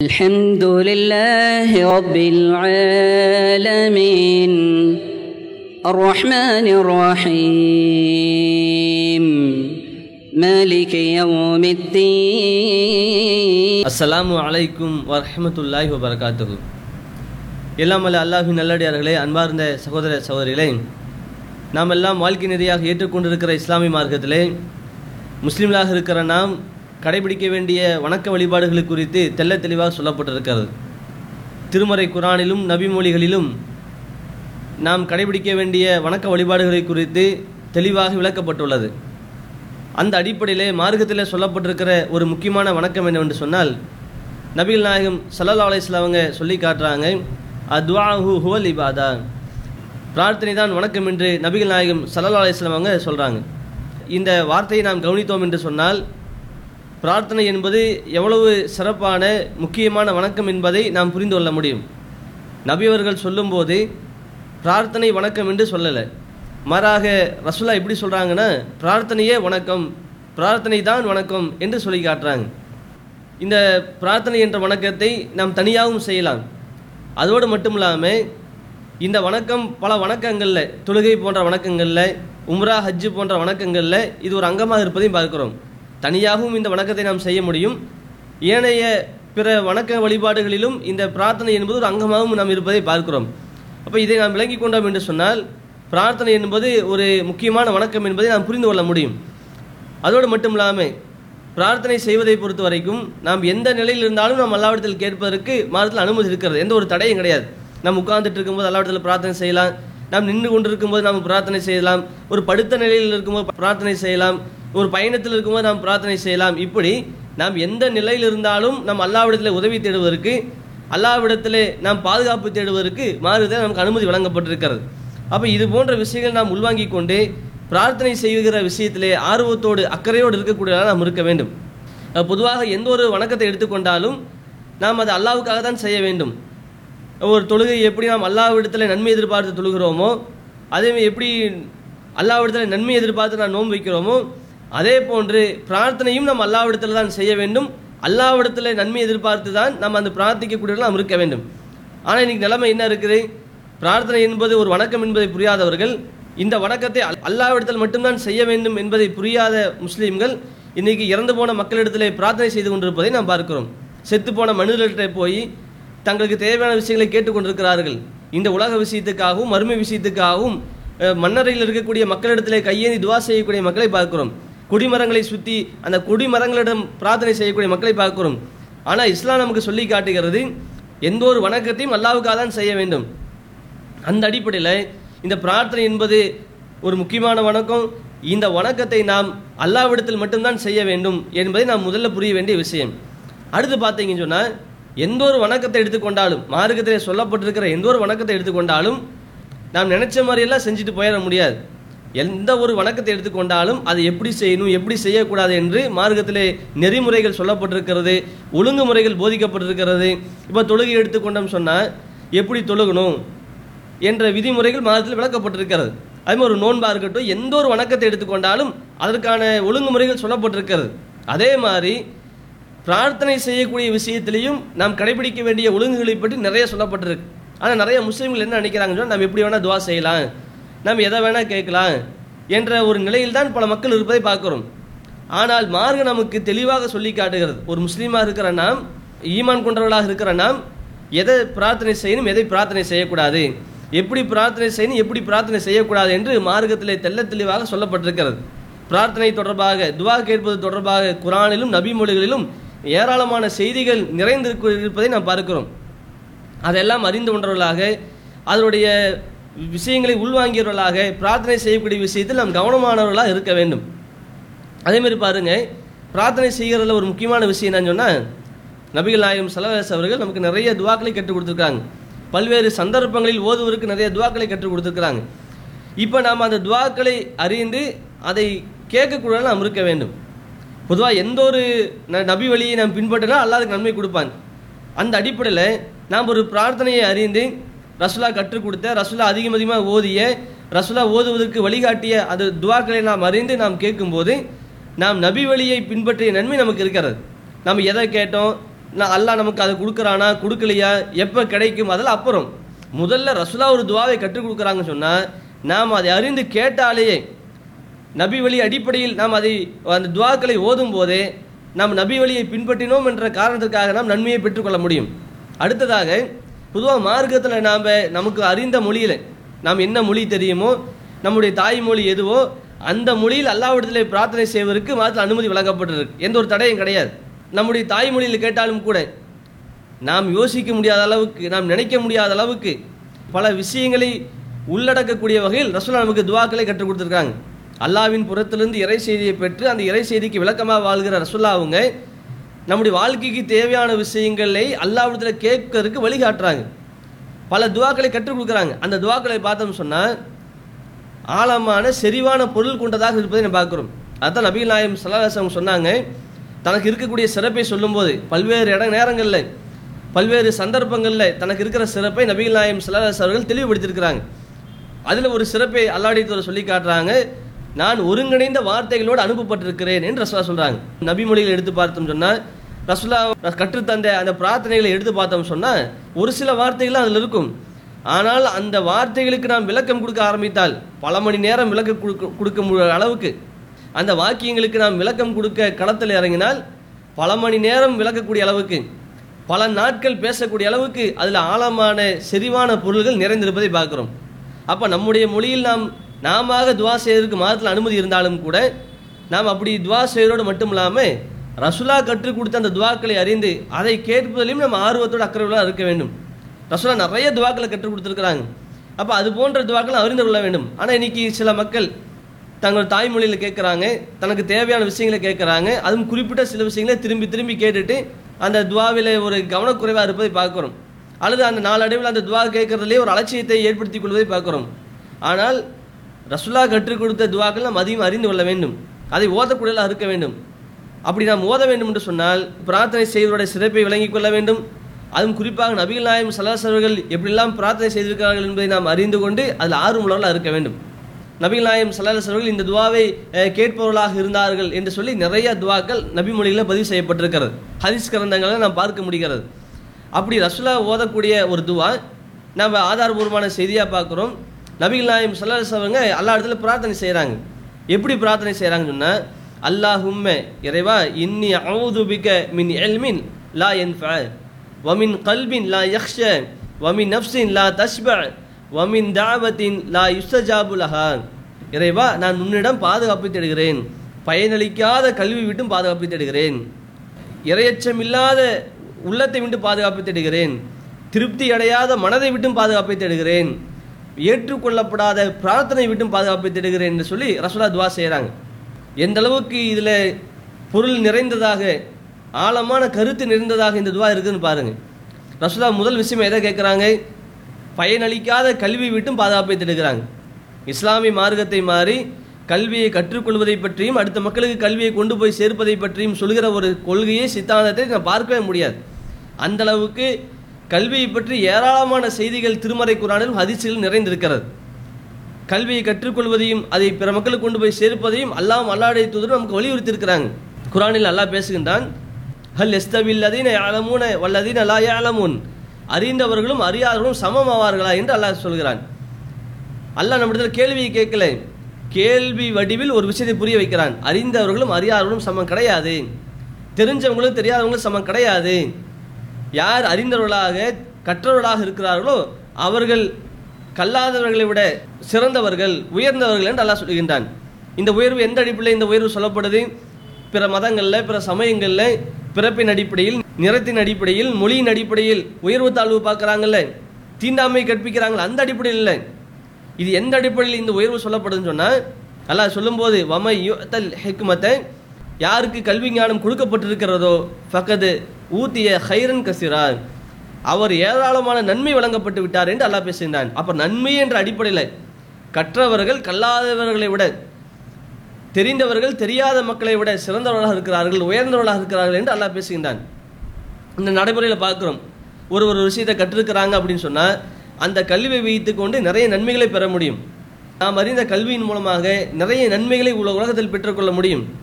الحمد لله رب العالمين الرحمن الرحيم مالك يوم الدين அஸ்ஸலாமு அலைக்கும் வரஹ்மத்துல்லாஹி வபரகாத்துஹு எல்லாம் அல்ல அல்லாஹின் நல்லடியார்களே அன்பார்ந்த சகோதர சகோதரிகளே நாம் எல்லாம் வாழ்க்கை நெறியாக ஏற்றுக்கொண்டிருக்கிற இஸ்லாமிய மார்க்கத்திலே முஸ்லீம்களாக இருக்கிற நாம் கடைபிடிக்க வேண்டிய வணக்க வழிபாடுகள் குறித்து தெல்ல தெளிவாக சொல்லப்பட்டிருக்கிறது. திருமறை குரானிலும் நபிமொழிகளிலும் நாம் கடைபிடிக்க வேண்டிய வணக்க வழிபாடுகளை குறித்து தெளிவாக விளக்கப்பட்டுள்ளது. அந்த அடிப்படையிலே மார்க்கத்தில் சொல்லப்பட்டிருக்கிற ஒரு முக்கியமான வணக்கம் என்னவென்று சொன்னால் நபிகள் நாயகம் சல்லா அலைஹிஸ்ஸலாம் அவங்க சொல்லி காட்டுறாங்க அத்வாஹு ஹுவல் இபாதா. பிரார்த்தனை தான் வணக்கம் என்று நபிகள் நாயகம் சல்லா அலைஹிஸ்ஸலாம் அவங்க சொல்கிறாங்க இந்த வார்த்தையை நாம் கவனித்தோம் என்று சொன்னால் பிரார்த்தனை என்பது எவ்வளவு சிறப்பான முக்கியமான வணக்கம் என்பதை நாம் புரிந்து கொள்ள முடியும். நபியவர்கள் சொல்லும்போது பிரார்த்தனை வணக்கம் என்று சொல்லலை. மாறாக ரசுல்லா எப்படி சொல்கிறாங்கன்னா பிரார்த்தனையே வணக்கம் பிரார்த்தனை தான் வணக்கம் என்று சொல்லி காட்டுறாங்க. இந்த பிரார்த்தனை என்ற வணக்கத்தை நாம் தனியாகவும் செய்யலாம். அதோடு மட்டும் இல்லாமல் இந்த வணக்கம் பல வணக்கங்களில் தொழுகை போன்ற வணக்கங்களில் உம்ரா ஹஜ்ஜு போன்ற வணக்கங்களில் இது ஒரு அங்கமாக இருப்பதையும் பார்க்குறோம். தனியாகவும் இந்த வணக்கத்தை நாம் செய்ய முடியும். ஏனைய பிற வணக்க வழிபாடுகளிலும் இந்த பிரார்த்தனை என்பது ஒரு அங்கமாகவும் நாம் இருப்பதை பார்க்கிறோம். அப்போ இதை நாம் விளங்கி கொண்டோம் என்று சொன்னால் பிரார்த்தனை என்பது ஒரு முக்கியமான வணக்கம் என்பதை நாம் புரிந்து கொள்ள முடியும். அதோடு மட்டும் இல்லாமல் பிரார்த்தனை செய்வதை பொறுத்த வரைக்கும் நாம் எந்த நிலையில் இருந்தாலும் நாம் அல்லாவிடத்தில் கேட்பதற்கு மாதத்தில் அனுமதி இருக்கிறது. எந்த ஒரு தடையும் கிடையாது. நாம் உட்கார்ந்துட்டு இருக்கும்போது அல்லாவிடத்தில் பிரார்த்தனை செய்யலாம். நாம் நின்று கொண்டு இருக்கும்போது நாம் பிரார்த்தனை செய்யலாம். ஒரு படுத்த நிலையில் இருக்கும்போது பிரார்த்தனை செய்யலாம். ஒரு பயணத்தில் இருக்கும்போது நாம் பிரார்த்தனை செய்யலாம். இப்படி நாம் எந்த நிலையில் இருந்தாலும் நாம் அல்லாவிடத்தில் உதவி தேடுவதற்கு அல்லாவிடத்தில் நாம் பாதுகாப்பு தேடுவதற்கு மாறுதல் நமக்கு அனுமதி வழங்கப்பட்டிருக்கிறது. அப்போ இது போன்ற விஷயங்கள் நாம் உள்வாங்கி கொண்டு பிரார்த்தனை செய்கிற விஷயத்திலே ஆர்வத்தோடு அக்கறையோடு இருக்கக்கூடியதாக நாம் இருக்க வேண்டும். பொதுவாக எந்த ஒரு வணக்கத்தை எடுத்துக்கொண்டாலும் நாம் அது அல்லாவுக்காக தான் செய்ய வேண்டும். ஒரு தொழுகை எப்படி நாம் அல்லாவிடத்தில் நன்மை எதிர்பார்த்து தொழுகிறோமோ அதே மாதிரி எப்படி அல்லாவிடத்தில் நன்மை எதிர்பார்த்து நாம் நோன்பு வைக்கிறோமோ அதே போன்று பிரார்த்தனையும் நாம் அல்லாவிடத்தில் தான் செய்ய வேண்டும். அல்லாவிடத்தில் நன்மை எதிர்பார்த்து தான் நாம் அந்த பிரார்த்திக்கக்கூடியவர்கள் நாம் இருக்க வேண்டும். ஆனால் இன்றைக்கி நிலைமை என்ன இருக்குது? பிரார்த்தனை என்பது ஒரு வணக்கம் என்பதை புரியாதவர்கள் இந்த வணக்கத்தை அல்லாவிடத்தில் மட்டும்தான் செய்ய வேண்டும் என்பதை புரியாத முஸ்லீம்கள் இன்றைக்கி இறந்து போன மக்களிடத்திலே பிரார்த்தனை செய்து கொண்டிருப்பதை நாம் பார்க்கிறோம். செத்துப்போன போன போய் தங்களுக்கு தேவையான விஷயங்களை கேட்டுக்கொண்டிருக்கிறார்கள் இந்த உலக விஷயத்துக்காகவும் மறுமை விஷயத்துக்காகவும் மன்னரையில் இருக்கக்கூடிய மக்களிடத்திலே கையேந்தி துவா செய்யக்கூடிய மக்களை பார்க்கிறோம். குடிமரங்களை சுற்றி அந்த குடிமரங்களிடம் பிரார்த்தனை செய்யக்கூடிய மக்களை பார்க்கிறோம். ஆனால் இஸ்லாம் நமக்கு சொல்லி காட்டுகிறது எந்த ஒரு வணக்கத்தையும் அல்லாவுக்காக தான் செய்ய வேண்டும். அந்த அடிப்படையில் இந்த பிரார்த்தனை என்பது ஒரு முக்கியமான வணக்கம். இந்த வணக்கத்தை நாம் அல்லாவிடத்தில் மட்டும்தான் செய்ய வேண்டும் என்பதை நாம் முதல்ல புரிய வேண்டிய விஷயம். அடுத்து பார்த்தீங்கன்னு சொன்னால் எந்த ஒரு வணக்கத்தை எடுத்துக்கொண்டாலும் மார்க்கத்திலே சொல்லப்பட்டிருக்கிற எந்த ஒரு வணக்கத்தை எடுத்துக்கொண்டாலும் நாம் நினைச்ச மாதிரியெல்லாம் செஞ்சுட்டு போயிட முடியாது. எந்த ஒரு வணக்கத்தை எடுத்துக்கொண்டாலும் அதை எப்படி செய்யணும் எப்படி செய்யக்கூடாது என்று மார்க்கத்திலே நெறிமுறைகள் சொல்லப்பட்டிருக்கிறது ஒழுங்குமுறைகள் போதிக்கப்பட்டிருக்கிறது. இப்போ தொழுகை எடுத்துக்கொண்டோம் சொன்னால் எப்படி தொழுகணும் என்ற விதிமுறைகள் மாதத்தில் விளக்கப்பட்டிருக்கிறது. அதே மாதிரி ஒரு நோன்பாக இருக்கட்டும் எந்த ஒரு வணக்கத்தை எடுத்துக்கொண்டாலும் அதற்கான ஒழுங்குமுறைகள் சொல்லப்பட்டிருக்கிறது. அதே மாதிரி பிரார்த்தனை செய்யக்கூடிய விஷயத்திலையும் நாம் கடைபிடிக்க வேண்டிய ஒழுங்குகளை பற்றி நிறைய சொல்லப்பட்டிருக்கு. ஆனால் நிறைய முஸ்லீம்கள் என்ன நினைக்கிறாங்கன்னு நம்ம எப்படி வேணால் துவா செய்யலாம். நாம் எதை வேணால் கேட்கலாம் என்ற ஒரு நிலையில் தான் பல மக்கள் இருப்பதை பார்க்குறோம். ஆனால் மார்க் நமக்கு தெளிவாக சொல்லி காட்டுகிறது. ஒரு முஸ்லீமாக இருக்கிற நாம் ஈமான் கொண்டவர்களாக இருக்கிற நாம் எதை பிரார்த்தனை செய்யணும் எதை பிரார்த்தனை செய்யக்கூடாது? எப்படி பிரார்த்தனை செய்யணும் எப்படி பிரார்த்தனை செய்யக்கூடாது என்று மார்க்கத்திலே தெல்ல தெளிவாக சொல்லப்பட்டிருக்கிறது. பிரார்த்தனை தொடர்பாக துவா கேட்பது தொடர்பாக குரானிலும் நபிமொழிகளிலும் ஏராளமான செய்திகள் நிறைந்திருப்பதை நாம் பார்க்கிறோம். அதெல்லாம் அறிந்து கொண்டவர்களாக அதனுடைய விஷயங்களை உள்வாங்கியவர்களாக பிரார்த்தனை செய்யக்கூடிய விஷயத்தில் நாம் கவனமானவர்களாக இருக்க வேண்டும். அதேமாரி பாருங்கள் பாருங்க பிரார்த்தனை செய்கிறதுல ஒரு முக்கியமான விஷயம் என்னன்னு சொன்னால் நபிகள் நாயகம் சலவேஸ் அவர்கள் நமக்கு நிறைய துவாக்களை கற்றுக் கொடுத்துருக்காங்க. பல்வேறு சந்தர்ப்பங்களில் ஓதுவதற்கு நிறைய துவாக்களை கற்றுக் கொடுத்துருக்குறாங்க. இப்போ நாம் அந்த துவாக்களை அறிந்து அதை கேட்கக்கூட நாம் இருக்க வேண்டும். பொதுவாக எந்த ஒரு ந- நபி வழியை நாம் பின்பற்றினா அல்லாதுக்கு நன்மை கொடுப்பாங்க அந்த அடிப்படையில் நாம் ஒரு பிரார்த்தனையை அறிந்து ரசுலா கற்றுக் கொடுத்த ரசுலா அதிகம் அதிகமாக ஓதிய ரசுலா ஓதுவதற்கு வழிகாட்டிய அது துவாக்களை நாம் அறிந்து நாம் கேட்கும்போது நாம் நபி வழியை பின்பற்றிய நன்மை நமக்கு இருக்கிறது. நம்ம எதை கேட்டோம் நான் அல்லாஹ் நமக்கு அதை கொடுக்குறானா கொடுக்கலையா எப்போ கிடைக்கும் அதெல்லாம் அப்புறம். முதல்ல ரசுலா ஒரு துவாவை கற்றுக் கொடுக்குறாங்கன்னு சொன்னால் நாம் அதை அறிந்து கேட்டாலேயே நபி வழி அடிப்படையில் நாம் அதை அந்த துவாக்களை ஓதும் போதே நாம் நபி வழியை பின்பற்றினோம் என்ற காரணத்திற்காக நாம் நன்மையை பெற்றுக்கொள்ள முடியும். அடுத்ததாக பொதுவாக மார்க்கத்தில் நாம் நமக்கு அறிந்த மொழியில் நாம் என்ன மொழி தெரியுமோ நம்முடைய தாய்மொழி எதுவோ அந்த மொழியில் அல்லாவிடத்திலே பிரார்த்தனை செய்வதற்கு மாதத்தில் அனுமதி வழங்கப்பட்டிருக்கு. எந்த ஒரு தடையும் கிடையாது. நம்முடைய தாய்மொழியில் கேட்டாலும் கூட நாம் யோசிக்க முடியாத அளவுக்கு நாம் நினைக்க முடியாத அளவுக்கு பல விஷயங்களை உள்ளடக்கக்கூடிய வகையில் ரசூலா நமக்கு துவாக்களை கற்றுக் கொடுத்துருக்காங்க. அல்லாவின் புறத்திலிருந்து இறை செய்தியை பெற்று அந்த இறை செய்திக்கு விளக்கமாக வாழ்கிற ரசுல்லா அவங்க நம்முடைய வாழ்க்கைக்கு தேவையான விஷயங்களை அல்லாவிடத்தில் கேட்கறதுக்கு வழிகாட்டுறாங்க. பல துவாக்களை கற்றுக் கொடுக்குறாங்க. அந்த துவாக்களை பார்த்தோம்னு சொன்னால் ஆழமான செறிவான பொருள் கொண்டதாக இருப்பதை நம்ம பார்க்குறோம். அதுதான் நபீல் நாயம் சல்லாஹம் சொன்னாங்க தனக்கு இருக்கக்கூடிய சிறப்பை சொல்லும்போது பல்வேறு இட நேரங்களில் பல்வேறு சந்தர்ப்பங்களில் தனக்கு இருக்கிற சிறப்பை நபீல் நாயம் சல்லாஹ் அவர்கள் தெளிவுபடுத்தியிருக்கிறாங்க. அதில் ஒரு சிறப்பை அல்லாடித்தவர் சொல்லி காட்டுறாங்க நான் ஒருங்கிணைந்த வார்த்தைகளோடு அனுப்பப்பட்டிருக்கிறேன் என்று ரசுல்லா சொல்கிறாங்க நபிமொழியில் எடுத்து பார்த்தோம் சொன்னால் ரசுல்லா கற்றுத்தந்த அந்த பிரார்த்தனைகளை எடுத்து பார்த்தோம் சொன்னால் ஒரு சில வார்த்தைகள் அதில் இருக்கும். ஆனால் அந்த வார்த்தைகளுக்கு நாம் விளக்கம் கொடுக்க ஆரம்பித்தால் பல மணி நேரம் விளக்கம் கொடுக்க கொடுக்க அளவுக்கு அந்த வாக்கியங்களுக்கு நாம் விளக்கம் கொடுக்க களத்தில் இறங்கினால் பல மணி நேரம் விளக்கக்கூடிய அளவுக்கு பல நாட்கள் பேசக்கூடிய அளவுக்கு அதில் ஆழமான செறிவான பொருள்கள் நிறைந்திருப்பதை பார்க்குறோம். அப்போ நம்முடைய மொழியில் நாம் நாம துவா செய்வதற்கு மாதத்தில் அனுமதி இருந்தாலும் கூட நாம் அப்படி துவா செய்வதோடு மட்டும் இல்லாமல் ரசுலா கற்றுக் கொடுத்த அந்த துவாக்களை அறிந்து அதை கேட்பதிலும் நம்ம ஆர்வத்தோடு அக்கறையோடு இருக்க வேண்டும். ரசுலா நிறைய துவாக்களை கற்றுக் கொடுத்துருக்குறாங்க. அப்போ அது போன்ற துவாக்களை அறிந்து கொள்ள வேண்டும். ஆனால் இன்னைக்கு சில மக்கள் தங்கள் தாய்மொழியில் கேட்குறாங்க தனக்கு தேவையான விஷயங்களை கேட்குறாங்க அதுவும் குறிப்பிட்ட சில விஷயங்களை திரும்பி திரும்பி கேட்டுட்டு அந்த துவாவில் ஒரு கவனக்குறைவாக இருப்பதை பார்க்குறோம். அல்லது அந்த நாளடைவில் அந்த துவா கேட்கறதுலேயே ஒரு அலட்சியத்தை ஏற்படுத்தி கொள்வதை பார்க்குறோம். ஆனால் ரசுல்லா கற்றுக் கொடுத்த துவாக்கள் நாம் அதிகம் அறிந்து கொள்ள வேண்டும். அதை ஓதக்கூடியதாக இருக்க வேண்டும். அப்படி நாம் ஓத வேண்டும் என்று சொன்னால் பிரார்த்தனை செய்வருடைய சிறப்பை விளங்கிக் கொள்ள வேண்டும். அதுவும் குறிப்பாக நபிகள் நாயம் சலாசவர்கள் எப்படிலாம் பிரார்த்தனை செய்திருக்கிறார்கள் என்பதை நாம் அறிந்து கொண்டு அதில் ஆர்வமுள்ளவர்களாக இருக்க வேண்டும். நபிகள் நாயம் சல்லாஸ் இந்த துவாவை கேட்பவர்களாக இருந்தார்கள் என்று சொல்லி நிறைய துவாக்கள் நபி மொழியில் பதிவு செய்யப்பட்டிருக்கிறது. ஹரிஸ் கிரந்தங்களை நாம் பார்க்க முடிகிறது. அப்படி ரசுலா ஓதக்கூடிய ஒரு துவா நம்ம ஆதாரபூர்வமான செய்தியாக பார்க்குறோம். நபிகள் நாயம் சல்லாஸ் அவங்க எல்லா இடத்துல பிரார்த்தனை செய்கிறாங்க எப்படி பிரார்த்தனை செய்கிறாங்கன்னு சொன்னால் அல்லாஹும்ம இறைவா இன்னி அவுது பிக மின் எல்மின் லா என்ஃப வமின் கல்பின் லா யக்ஷ வமின் நப்சின் லா தஷ்ப வமின் தாவத்தின் லா யுஸ்தஜாபு இறைவா நான் உன்னிடம் பாதுகாப்பு தேடுகிறேன். பயனளிக்காத கல்வி விட்டும் பாதுகாப்பு தேடுகிறேன். இரையச்சம் இல்லாத உள்ளத்தை விட்டு பாதுகாப்பு தேடுகிறேன். திருப்தி அடையாத மனதை விட்டும் பாதுகாப்பை தேடுகிறேன். ஏற்றுக்கொள்ளப்படாத பிரார்த்தனை விட்டும் பாதுகாப்பை தேடுகிறேன் என்று சொல்லி ரசோலா துவா செய்கிறாங்க எந்த அளவுக்கு இதில் பொருள் நிறைந்ததாக ஆழமான கருத்து நிறைந்ததாக இந்த துவா இருக்குதுன்னு பாருங்கள் ரசூலா முதல் விஷயம் எதை கேட்குறாங்க? பயனளிக்காத கல்வி விட்டும் பாதுகாப்பை தேடுகிறாங்க. இஸ்லாமிய மார்க்கத்தை மாறி கல்வியை கற்றுக்கொள்வதை பற்றியும் அடுத்த மக்களுக்கு கல்வியை கொண்டு போய் சேர்ப்பதை பற்றியும் சொல்கிற ஒரு கொள்கையை சித்தாந்தத்தை நான் பார்க்கவே முடியாது. அந்த அளவுக்கு கல்வியை பற்றி ஏராளமான செய்திகள் திருமறை குரானிலும் ஹதீஸில் நிறைந்திருக்கிறது. கல்வியை கற்றுக்கொள்வதையும் அதை பிற மக்களுக்கு கொண்டு போய் சேர்ப்பதையும் அல்லாம் அல்லாடைய தூதரும் நமக்கு வலியுறுத்தி இருக்கிறாங்க குரானில் அல்லாஹ் பேசுகின்றான் ஹல் எஸ்தவில் அதீன யாலமூன வல்லதீன லா அறிந்தவர்களும் அறியாதவர்களும் சமமாவார்களா என்று அல்லாஹ் சொல்கிறான். அல்லாஹ் நம்மிடத்தில் கேள்வியை கேட்கல. கேள்வி வடிவில் ஒரு விஷயத்தை புரிய வைக்கிறான். அறிந்தவர்களும் அறியாதவர்களும் சமம் கிடையாது. தெரிஞ்சவங்களும் தெரியாதவங்களும் சமம் கிடையாது. யார் அறிந்தவர்களாக கற்றவர்களாக இருக்கிறார்களோ அவர்கள் கல்லாதவர்களை விட சிறந்தவர்கள் உயர்ந்தவர்கள் என்று அல்லாஹ் சொல்கின்றான். இந்த உயர்வு எந்த அடிப்படையில் இந்த உயர்வு சொல்லப்படுது? பிற மதங்களில் பிற சமயங்களில் பிறப்பின் அடிப்படையில் நிறத்தின் அடிப்படையில் மொழியின் அடிப்படையில் உயர்வு தாழ்வு பார்க்குறாங்கல்ல? தீண்டாமை கற்பிக்கிறாங்களே? அந்த அடிப்படையில் இல்லை. இது எந்த அடிப்படையில் இந்த உயர்வு சொல்லப்படுதுன்னு சொன்னால் அல்லாஹ் சொல்லும்போது வம யுத்தல் ஹெக்மத்தை யாருக்கு கல்வி ஞானம் கொடுக்கப்பட்டிருக்கிறதோ ஃபக்கது ஊத்திய ஹைரன் கசிரார் அவர் ஏராளமான நன்மை வழங்கப்பட்டு விட்டார் என்று அல்லாஹ் பேசுகின்றான். அப்போ நன்மை என்ற அடிப்படையில் கற்றவர்கள் கல்லாதவர்களை விட தெரிந்தவர்கள் தெரியாத மக்களை விட சிறந்தவர்களாக இருக்கிறார்கள் உயர்ந்தவர்களாக இருக்கிறார்கள் என்று அல்லாஹ் பேசுகின்றான். இந்த நடைமுறையில் பார்க்குறோம். ஒரு ஒரு விஷயத்தை கற்றிருக்கிறாங்க அப்படின்னு சொன்னால் அந்த கல்வியை வைத்து கொண்டு நிறைய நன்மைகளை பெற முடியும். நாம் அறிந்த கல்வியின் மூலமாக நிறைய நன்மைகளை உல உலகத்தில் பெற்றுக்கொள்ள முடியும்.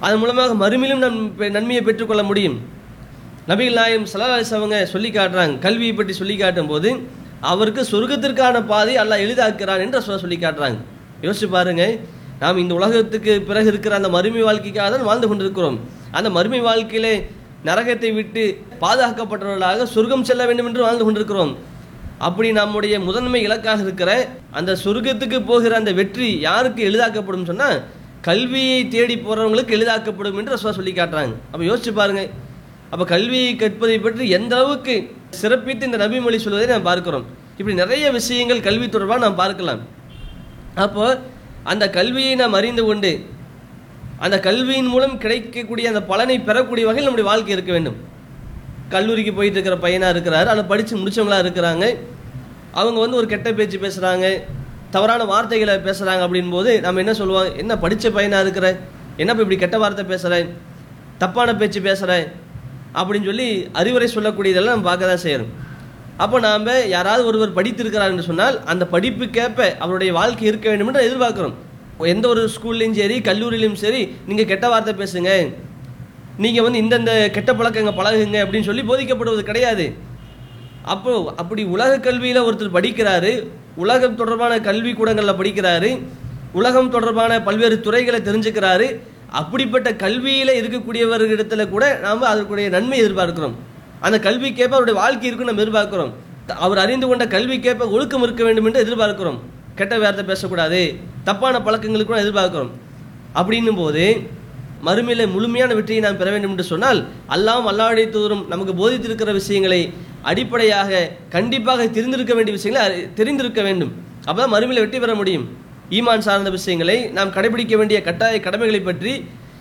அதன் மூலமாக மறுமையிலும் நம் பெ- நன்மையை பெற்றுக்கொள்ள முடியும். நபிகள் நாயம் சலாலிஸ் அவங்க சொல்லி காட்டுறாங்க கல்வியை பற்றி சொல்லி காட்டும் போது அவருக்கு சொர்க்கத்திற்கான பாதை அல்லாஹ் எளிதாக்குறான் என்று சொல்ல சொல்லி காட்டுறாங்க. யோசிச்சு பாருங்க நாம் இந்த உலகத்துக்கு பிறகு இருக்கிற அந்த மறுமை வாழ்க்கைக்காக தான் வாழ்ந்து கொண்டிருக்கிறோம். அந்த மறுமை வாழ்க்கையிலே நரகத்தை விட்டு பாதுகாக்கப்பட்டவர்களாக சொர்க்கம் செல்ல வேண்டும் என்று வாழ்ந்து கொண்டிருக்கிறோம். அப்படி நம்முடைய முதன்மை இலக்காக இருக்கிற அந்த சொர்க்கத்துக்கு போகிற அந்த வெற்றி யாருக்கு எளிதாக்கப்படும் சொன்னால் கல்வியை தேடி போகிறவங்களுக்கு எளிதாக்கப்படும் என்று சொல்லி காட்டுறாங்க. அப்போ யோசிச்சு பாருங்கள் அப்போ கல்வியை கற்பதை பற்றி எந்த அளவுக்கு சிறப்பித்து இந்த நபி மொழி சொல்வதை நாம் பார்க்கிறோம். இப்படி நிறைய விஷயங்கள் கல்வி தொடர்பாக நாம் பார்க்கலாம். அப்போ அந்த கல்வியை நாம் அறிந்து கொண்டு அந்த கல்வியின் மூலம் கிடைக்கக்கூடிய அந்த பலனை பெறக்கூடிய வகையில் நம்முடைய வாழ்க்கை இருக்க வேண்டும். கல்லூரிக்கு போயிட்டு இருக்கிற பையனாக இருக்கிறாரு அதை படித்து முடிச்சவங்களா இருக்கிறாங்க. அவங்க வந்து ஒரு கெட்ட பேச்சு பேசுகிறாங்க தவறான வார்த்தைகளை பேசுகிறாங்க அப்படின் போது நம்ம என்ன சொல்லுவோம்? என்ன படித்த பையனாக இருக்கிற? என்ன இப்போ இப்படி கெட்ட வார்த்தை பேசுகிறேன் தப்பான பேச்சு பேசுகிறேன் அப்படின்னு சொல்லி அறிவுரை சொல்லக்கூடியதெல்லாம் நம்ம பார்க்க தான் செய்யணும். அப்போ நாம் யாராவது ஒருவர் படித்திருக்கிறார் என்று சொன்னால் அந்த படிப்புக்கேற்ப அவருடைய வாழ்க்கை இருக்க வேண்டும் என்று எதிர்பார்க்குறோம். எந்த ஒரு ஸ்கூல்லையும் சரி கல்லூரிலையும் சரி நீங்கள் கெட்ட வார்த்தை பேசுங்க. நீங்கள் வந்து இந்தந்த கெட்ட பழக்கங்க பழகுங்க அப்படின்னு சொல்லி போதிக்கப்படுவது கிடையாது. அப்போ அப்படி உலக கல்வியில் ஒருத்தர் படிக்கிறாரு உலகம் தொடர்பான கல்வி கூடங்களில் படிக்கிறாரு உலகம் தொடர்பான பல்வேறு துறைகளை தெரிஞ்சுக்கிறாரு அப்படிப்பட்ட கல்வியில் இருக்கக்கூடியவர்களிடத்துல கூட நாம் அதற்குடைய நன்மை எதிர்பார்க்கிறோம். அந்த கல்விக்கேற்ப அவருடைய வாழ்க்கை இருக்குன்னு நம்ம எதிர்பார்க்கிறோம். அவர் அறிந்து கொண்ட கல்விக்கேற்ப ஒழுக்கம் இருக்க வேண்டும் என்று எதிர்பார்க்கிறோம். கெட்ட வார்த்தை பேசக்கூடாது. தப்பான பழக்கங்களுக்கு கூட எதிர்பார்க்கிறோம். அப்படின்னும் போது மறுமையில முழுமையான வெற்றியை நாம் பெற வேண்டும் என்று சொன்னால் அல்லாம் அல்லாவுடைய தூரம் நமக்கு போதித்திருக்கிற விஷயங்களை அடிப்படையாக கண்டிப்பாக தெரிந்திருக்க வேண்டிய விஷயங்களை தெரிந்திருக்க வேண்டும். அப்பதான் மறுமையில வெற்றி பெற முடியும். ஈமான் சார்ந்த விஷயங்களை நாம் கடைபிடிக்க வேண்டிய கட்டாய கடமைகளை பற்றி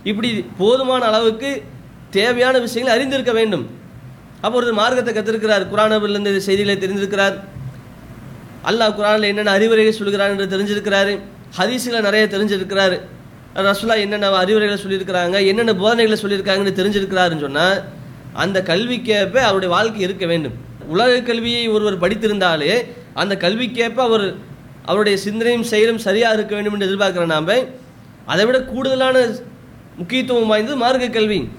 இப்படி போதுமான அளவுக்கு தேவையான விஷயங்களை அறிந்திருக்க வேண்டும். அப்போ ஒரு மார்க்கத்தை கத்திருக்கிறார். குரானவிலிருந்து செய்திகளை தெரிஞ்சிருக்கிறார் அல்லாஹ் குரானில் என்னென்ன அறிவுரைகள் சொல்கிறார் என்று தெரிஞ்சிருக்கிறாரு. ஹதீஸ்களை நிறைய தெரிஞ்சிருக்கிறாரு. ரசுல்லா என்னென்ன அறிவுரைகளை சொல்லியிருக்கிறாங்க என்னென்ன போதனைகளை சொல்லியிருக்காங்கன்னு தெரிஞ்சிருக்கிறாருன்னு சொன்னால் அந்த கல்விக்கேற்ப அவருடைய வாழ்க்கை இருக்க வேண்டும். உலக கல்வியை ஒருவர் படித்திருந்தாலே அந்த கல்விக்கேற்ப அவர் அவருடைய சிந்தனையும் செயலும் சரியாக இருக்க வேண்டும் என்று எதிர்பார்க்கிற நாம். அதை விட கூடுதலான முக்கியத்துவம் வாய்ந்தது மார்க்க கல்வி.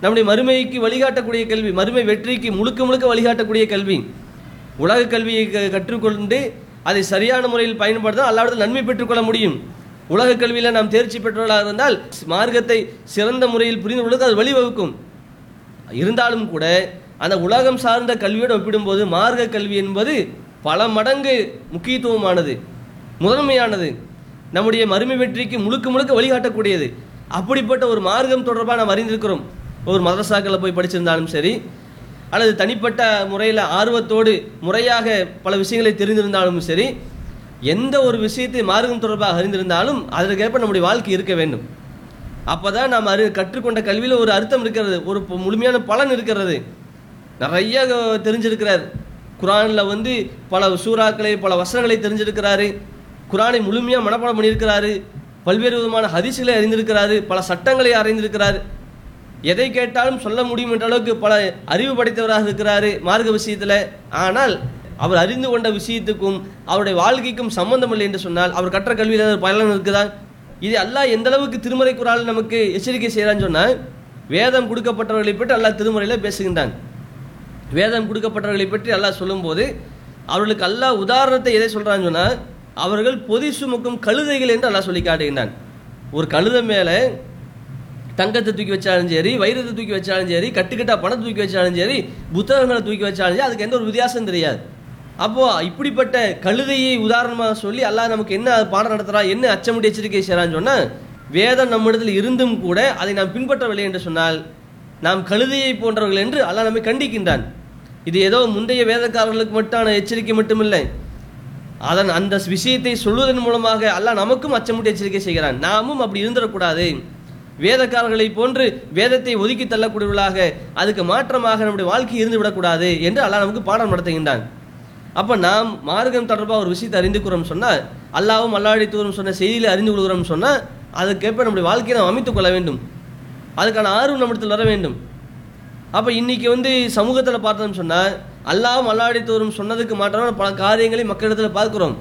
நம்முடைய மறுமைக்கு வழிகாட்டக்கூடிய கல்வி மறுமை வெற்றிக்கு முழுக்க முழுக்க வழிகாட்டக்கூடிய கல்வி. உலக கல்வியை க- கற்றுக்கொண்டு அதை சரியான முறையில் பயன்படுத்த அல்லாவிடத்தில் நன்மை பெற்றுக்கொள்ள முடியும். உலக கல்வியில் நாம் தேர்ச்சி பெற்றவர்களாக இருந்தால் மார்க்கத்தை சிறந்த முறையில் புரிந்து கொள்வதற்கு அது வழிவகுக்கும். இருந்தாலும் கூட அந்த உலகம் சார்ந்த கல்வியோடு ஒப்பிடும்போது மார்க்க கல்வி என்பது பல மடங்கு முக்கியத்துவமானது முதன்மையானது நம்முடைய மறுமை வெற்றிக்கு முழுக்க முழுக்க வழிகாட்டக்கூடியது. அப்படிப்பட்ட ஒரு மார்க்கம் தொடர்பாக நாம் அறிந்திருக்கிறோம். ஒரு மதரசாக்களில் போய் படிச்சிருந்தாலும் சரி அல்லது தனிப்பட்ட முறையில் ஆர்வத்தோடு முறையாக பல விஷயங்களை தெரிந்திருந்தாலும் சரி எந்த ஒரு விஷயத்தை மார்க்கம் தொடர்பாக அறிந்திருந்தாலும் அதற்கேற்ப நம்முடைய வாழ்க்கை இருக்க வேண்டும். அப்பதான் நாம் அறி கற்றுக்கொண்ட கல்வியில் ஒரு அர்த்தம் இருக்கிறது ஒரு முழுமையான பலன் இருக்கிறது. நிறைய தெரிஞ்சிருக்கிறார். குரானில் வந்து பல சூறாக்களை பல வசனங்களை தெரிஞ்சிருக்கிறாரு. குரானை முழுமையாக மனப்பாடம் பண்ணியிருக்கிறாரு. பல்வேறு விதமான ஹதிசுகளை அறிந்திருக்கிறாரு. பல சட்டங்களை அறிந்திருக்கிறார். எதை கேட்டாலும் சொல்ல முடியும் என்ற அளவுக்கு பல அறிவு படைத்தவராக இருக்கிறாரு மார்க்க விஷயத்தில் ஆனால் அவர் அறிந்து கொண்ட விஷயத்துக்கும் அவருடைய வாழ்க்கைக்கும் சம்பந்தம் இல்லை என்று சொன்னால் அவர் கற்ற கல்வியில் பயன் இருக்குதா? இது அல்லாஹ் எந்த அளவுக்கு திருமறை குரால் நமக்கு எச்சரிக்கை செய்கிறான்னு சொன்னால் வேதம் கொடுக்கப்பட்டவர்களை பற்றி அல்லாஹ் திருமறையில் பேசுகின்றான். வேதம் கொடுக்கப்பட்டவர்களை பற்றி அல்லாஹ் சொல்லும்போது அவர்களுக்கு அல்லாஹ் உதாரணத்தை எதை சொல்கிறான்னு சொன்னால் அவர்கள் பொதி சுமக்கும் கழுதைகள் என்று அல்லாஹ் சொல்லி காட்டுகின்றான். ஒரு கழுதை மேலே தங்கத்தை தூக்கி வச்சாலும் சரி வைரத்தை தூக்கி வச்சாலும் சரி கட்டுக்கட்டா பணத்தை தூக்கி வச்சாலும் சரி புத்தகங்களை தூக்கி வச்சாலும் சரி அதுக்கு எந்த ஒரு வித்தியாசம் தெரியாது. அப்போ இப்படிப்பட்ட கழுதையை உதாரணமாக சொல்லி அல்லாஹ் நமக்கு என்ன பாடம் நடத்துறா என்ன அச்சமுடி எச்சரிக்கை செய்கிறான்னு சொன்னால் வேதம் நம்மிடத்தில் இருந்தும் கூட அதை நாம் பின்பற்றவில்லை என்று சொன்னால் நாம் கழுதையை போன்றவர்கள் என்று அல்லாஹ் நம்மை கண்டிக்கின்றான். இது ஏதோ முந்தைய வேதக்காரர்களுக்கு மட்டான எச்சரிக்கை மட்டுமில்லை. அதன் அந்த விஷயத்தை சொல்வதன் மூலமாக அல்லாஹ் நமக்கும் அச்சமூட்டி எச்சரிக்கை செய்கிறான். நாமும் அப்படி இருந்துடக்கூடாது. வேதக்காரர்களை போன்று வேதத்தை ஒதுக்கி தள்ளக்கூடியவர்களாக அதுக்கு மாற்றமாக நம்முடைய வாழ்க்கை இருந்து விடக்கூடாது என்று அல்லாஹ் நமக்கு பாடம் நடத்துகின்றான். அப்போ நாம் மார்க்கம் தொடர்பாக ஒரு விஷயத்தை அறிந்து அறிந்துக்கிறோம் சொன்னால் அல்லாவும் அல்லாடி தூரம் சொன்ன செய்தியில் அறிந்து கொள்கிறோம் சொன்னால் அதுக்கேற்ப நம்முடைய வாழ்க்கையை நாம் அமைத்துக் கொள்ள வேண்டும். அதுக்கான ஆர்வம் நம்மிடத்தில் வர வேண்டும். அப்போ இன்றைக்கி வந்து சமூகத்தில் பார்த்தோம்னு சொன்னால் அல்லாவும் அல்லாடி சொன்னதுக்கு மாற்றமான பல காரியங்களை மக்களிடத்தில் பார்க்குறோம்.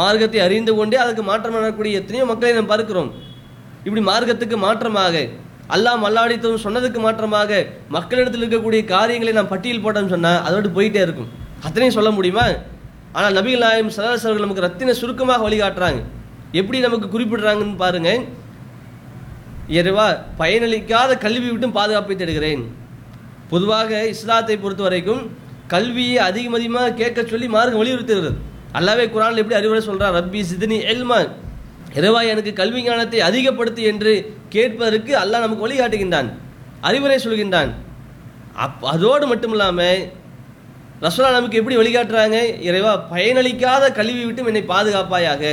மார்க்கத்தை அறிந்து கொண்டே அதுக்கு மாற்றம் வரக்கூடிய எத்தனையோ மக்களை நாம் பார்க்கிறோம். இப்படி மார்க்கத்துக்கு மாற்றமாக அல்லாம் அல்லாடித்தவன் சொன்னதுக்கு மாற்றமாக மக்களிடத்தில் இருக்கக்கூடிய காரியங்களை நாம் பட்டியல் போட்டோம்னு சொன்னால் அதோடு போயிட்டே இருக்கும். அத்தனையும் சொல்ல முடியுமா? ஆனால் நபிகள் நாயம் சதாசவர்கள் நமக்கு ரத்தின சுருக்கமாக வழிகாட்டுறாங்க. எப்படி நமக்கு குறிப்பிடுறாங்கன்னு பாருங்க. இறைவா பயனளிக்காத கல்வி விட்டும் பாதுகாப்பை தேடுகிறேன். பொதுவாக இஸ்லாத்தை பொறுத்த வரைக்கும் கல்வியை அதிகம் அதிகமாக கேட்க சொல்லி மார்க்கம் வலியுறுத்துகிறது. அல்லாவே குரானில் எப்படி அறிவுரை சொல்கிறார் ரப்பி சிதினி எல்மா இறைவா எனக்கு கல்வி ஞானத்தை அதிகப்படுத்து என்று கேட்பதற்கு அல்லாஹ் நமக்கு வழிகாட்டுகின்றான் அறிவுரை சொல்கின்றான். அப் அதோடு மட்டும் இல்லாமல் ரசோலா நமக்கு எப்படி வழிகாட்டுறாங்க? இறைவா பயனளிக்காத கல்வி விட்டும் என்னை பாதுகாப்பாயாக.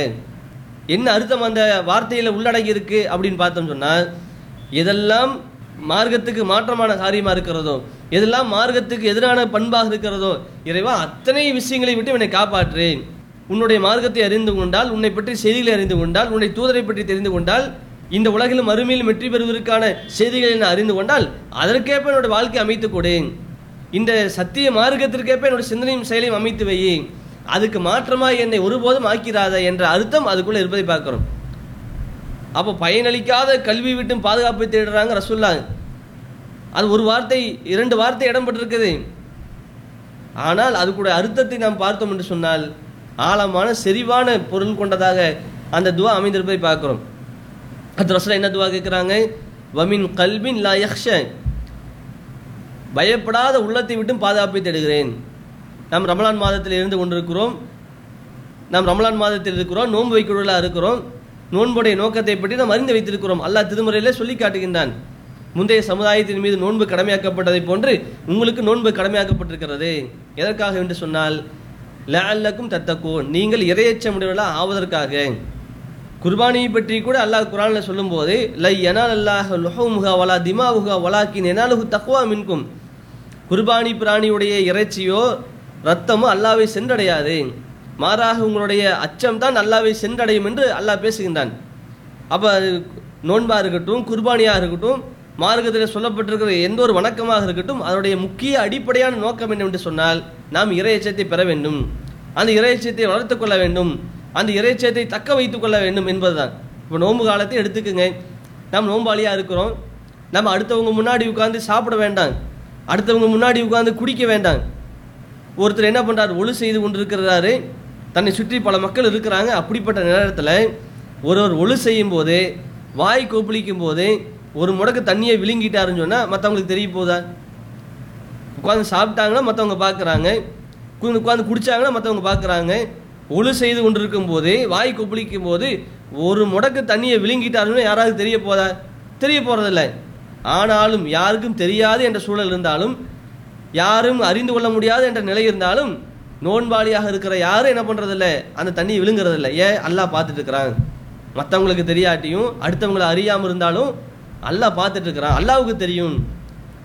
என்ன அர்த்தம் அந்த வார்த்தையில் உள்ளடங்கி இருக்கு அப்படின்னு பார்த்தோம் சொன்னால் இதெல்லாம் மார்க்கத்துக்கு மாற்றமான காரியமாக இருக்கிறதோ எதெல்லாம் மார்க்கத்துக்கு எதிரான பண்பாக இருக்கிறதோ இறைவா அத்தனை விஷயங்களை விட்டு என்னை காப்பாற்றேன் உன்னுடைய மார்க்கத்தை அறிந்து கொண்டால் உன்னை பற்றி செய்திகளை அறிந்து கொண்டால் உன்னை தூதரை பற்றி தெரிந்து கொண்டால் இந்த உலகிலும் மறுமையிலும் வெற்றி பெறுவதற்கான செய்திகளை நான் அறிந்து கொண்டால் அதற்கேற்ப என்னோட வாழ்க்கை அமைத்துக் கொடு இந்த சத்திய மார்க்கத்திற்கேற்ப என்னோட சிந்தனையும் செயலையும் அமைத்து வை அதுக்கு மாற்றமாக என்னை ஒருபோதும் ஆக்கிறாத என்ற அர்த்தம் அதுக்குள்ளே இருப்பதை பார்க்குறோம். அப்போ பயனளிக்காத கல்வி விட்டும் பாதுகாப்பை தேடுறாங்க ரசுல்லா அது ஒரு வார்த்தை இரண்டு வார்த்தை இடம்பெற்றிருக்குது. ஆனால் அது கூட அர்த்தத்தை நாம் பார்த்தோம் என்று சொன்னால் ஆழமான செறிவான பொருள் கொண்டதாக அந்த துவா அமைந்திருப்பதை பார்க்குறோம். அது ரசுல்லா என்ன துவா கேட்குறாங்க? வமின் கல்வின் லா யக்ஷ பயப்படாத உள்ளத்தை விட்டும் பாதுகாப்பை தேடுகிறேன். நாம் ரமலான் மாதத்தில் இருந்து கொண்டிருக்கிறோம். நாம் ரமலான் மாதத்தில் இருக்கிறோம் நோன்பு வைக்கிறவர்களாக இருக்கிறோம். நோன்புடைய நோக்கத்தை பற்றி நாம் அறிந்து வைத்திருக்கிறோம். அல்லாஹ் திருமுறையிலே சொல்லி காட்டுகின்றான். முந்தைய சமுதாயத்தின் மீது நோன்பு கடமையாக்கப்பட்டதை போன்று உங்களுக்கு நோன்பு கடமையாக்கப்பட்டிருக்கிறது. எதற்காக என்று சொன்னால் லல்லக்கும் தத்தக்கோ நீங்கள் இரையச்சமுடையவர்களாக ஆவதற்காக. குர்பானியை பற்றி கூட அல்லாஹ் குரானில் சொல்லும்போது லை எனால் அல்லாஹ் லுஹமுகா வலா திமாவுகா வலாக்கின் எனாலுகு தக்குவா மின்கும். குர்பானி பிராணியுடைய இறைச்சியோ ரத்தமோ அல்லாவை சென்றடையாது. மாறாக உங்களுடைய அச்சம் தான் அல்லாவை சென்றடையும் என்று அல்லாஹ் பேசுகின்றான். அப்போ நோன்பாக இருக்கட்டும் குர்பானியாக இருக்கட்டும் மார்க்கத்தில் சொல்லப்பட்டிருக்கிற எந்த ஒரு வணக்கமாக இருக்கட்டும் அதனுடைய முக்கிய அடிப்படையான நோக்கம் என்னவென்று சொன்னால் நாம் இறையச்சத்தை பெற வேண்டும். அந்த இறையச்சத்தை வளர்த்து கொள்ள வேண்டும். அந்த இறைச்சத்தை தக்க வைத்துக் கொள்ள வேண்டும் என்பதுதான். இப்போ நோன்பு காலத்தை எடுத்துக்கோங்க. நாம் நோம்பாளியாக இருக்கிறோம். நம்ம அடுத்தவங்க முன்னாடி உட்கார்ந்து சாப்பிட வேண்டாம். அடுத்தவங்க முன்னாடி உட்கார்ந்து குடிக்க வேண்டாம். ஒருத்தர் என்ன பண்ணுறாரு ஒழு செய்து கொண்டிருக்கிறாரு. தன்னை சுற்றி பல மக்கள் இருக்கிறாங்க. அப்படிப்பட்ட நேரத்தில் ஒருவர் ஒழு செய்யும் போது வாய் கொப்பளிக்கும் போது ஒரு முடக்கு தண்ணியை விழுங்கிட்டாருன்னு சொன்னால் மற்றவங்களுக்கு தெரிய போதா? உட்காந்து சாப்பிட்டாங்கன்னா மற்றவங்க பார்க்குறாங்க உட்காந்து குடிச்சாங்கன்னா மற்றவங்க பார்க்குறாங்க ஒழு செய்து கொண்டிருக்கும் போது வாய் கொப்பளிக்கும் போது ஒரு முடக்கு தண்ணியை விழுங்கிட்டாருன்னு யாராவது தெரிய போதா? தெரிய போகிறதில்ல ஆனாலும் யாருக்கும் தெரியாது என்ற சூழல் இருந்தாலும் யாரும் அறிந்து கொள்ள முடியாது என்ற நிலை இருந்தாலும் நோன்பாளியாக இருக்கிற யாரும் என்ன பண்ணுறதில்ல அந்த தண்ணி விழுங்குறதில்ல. ஏன்? அல்லாஹ் பார்த்துட்டு இருக்கிறான் மற்றவங்களுக்கு தெரியாட்டியும் அடுத்தவங்களை அறியாமல் இருந்தாலும் அல்லாஹ் பார்த்துட்டு இருக்கிறான் அல்லாவுக்கு தெரியும்.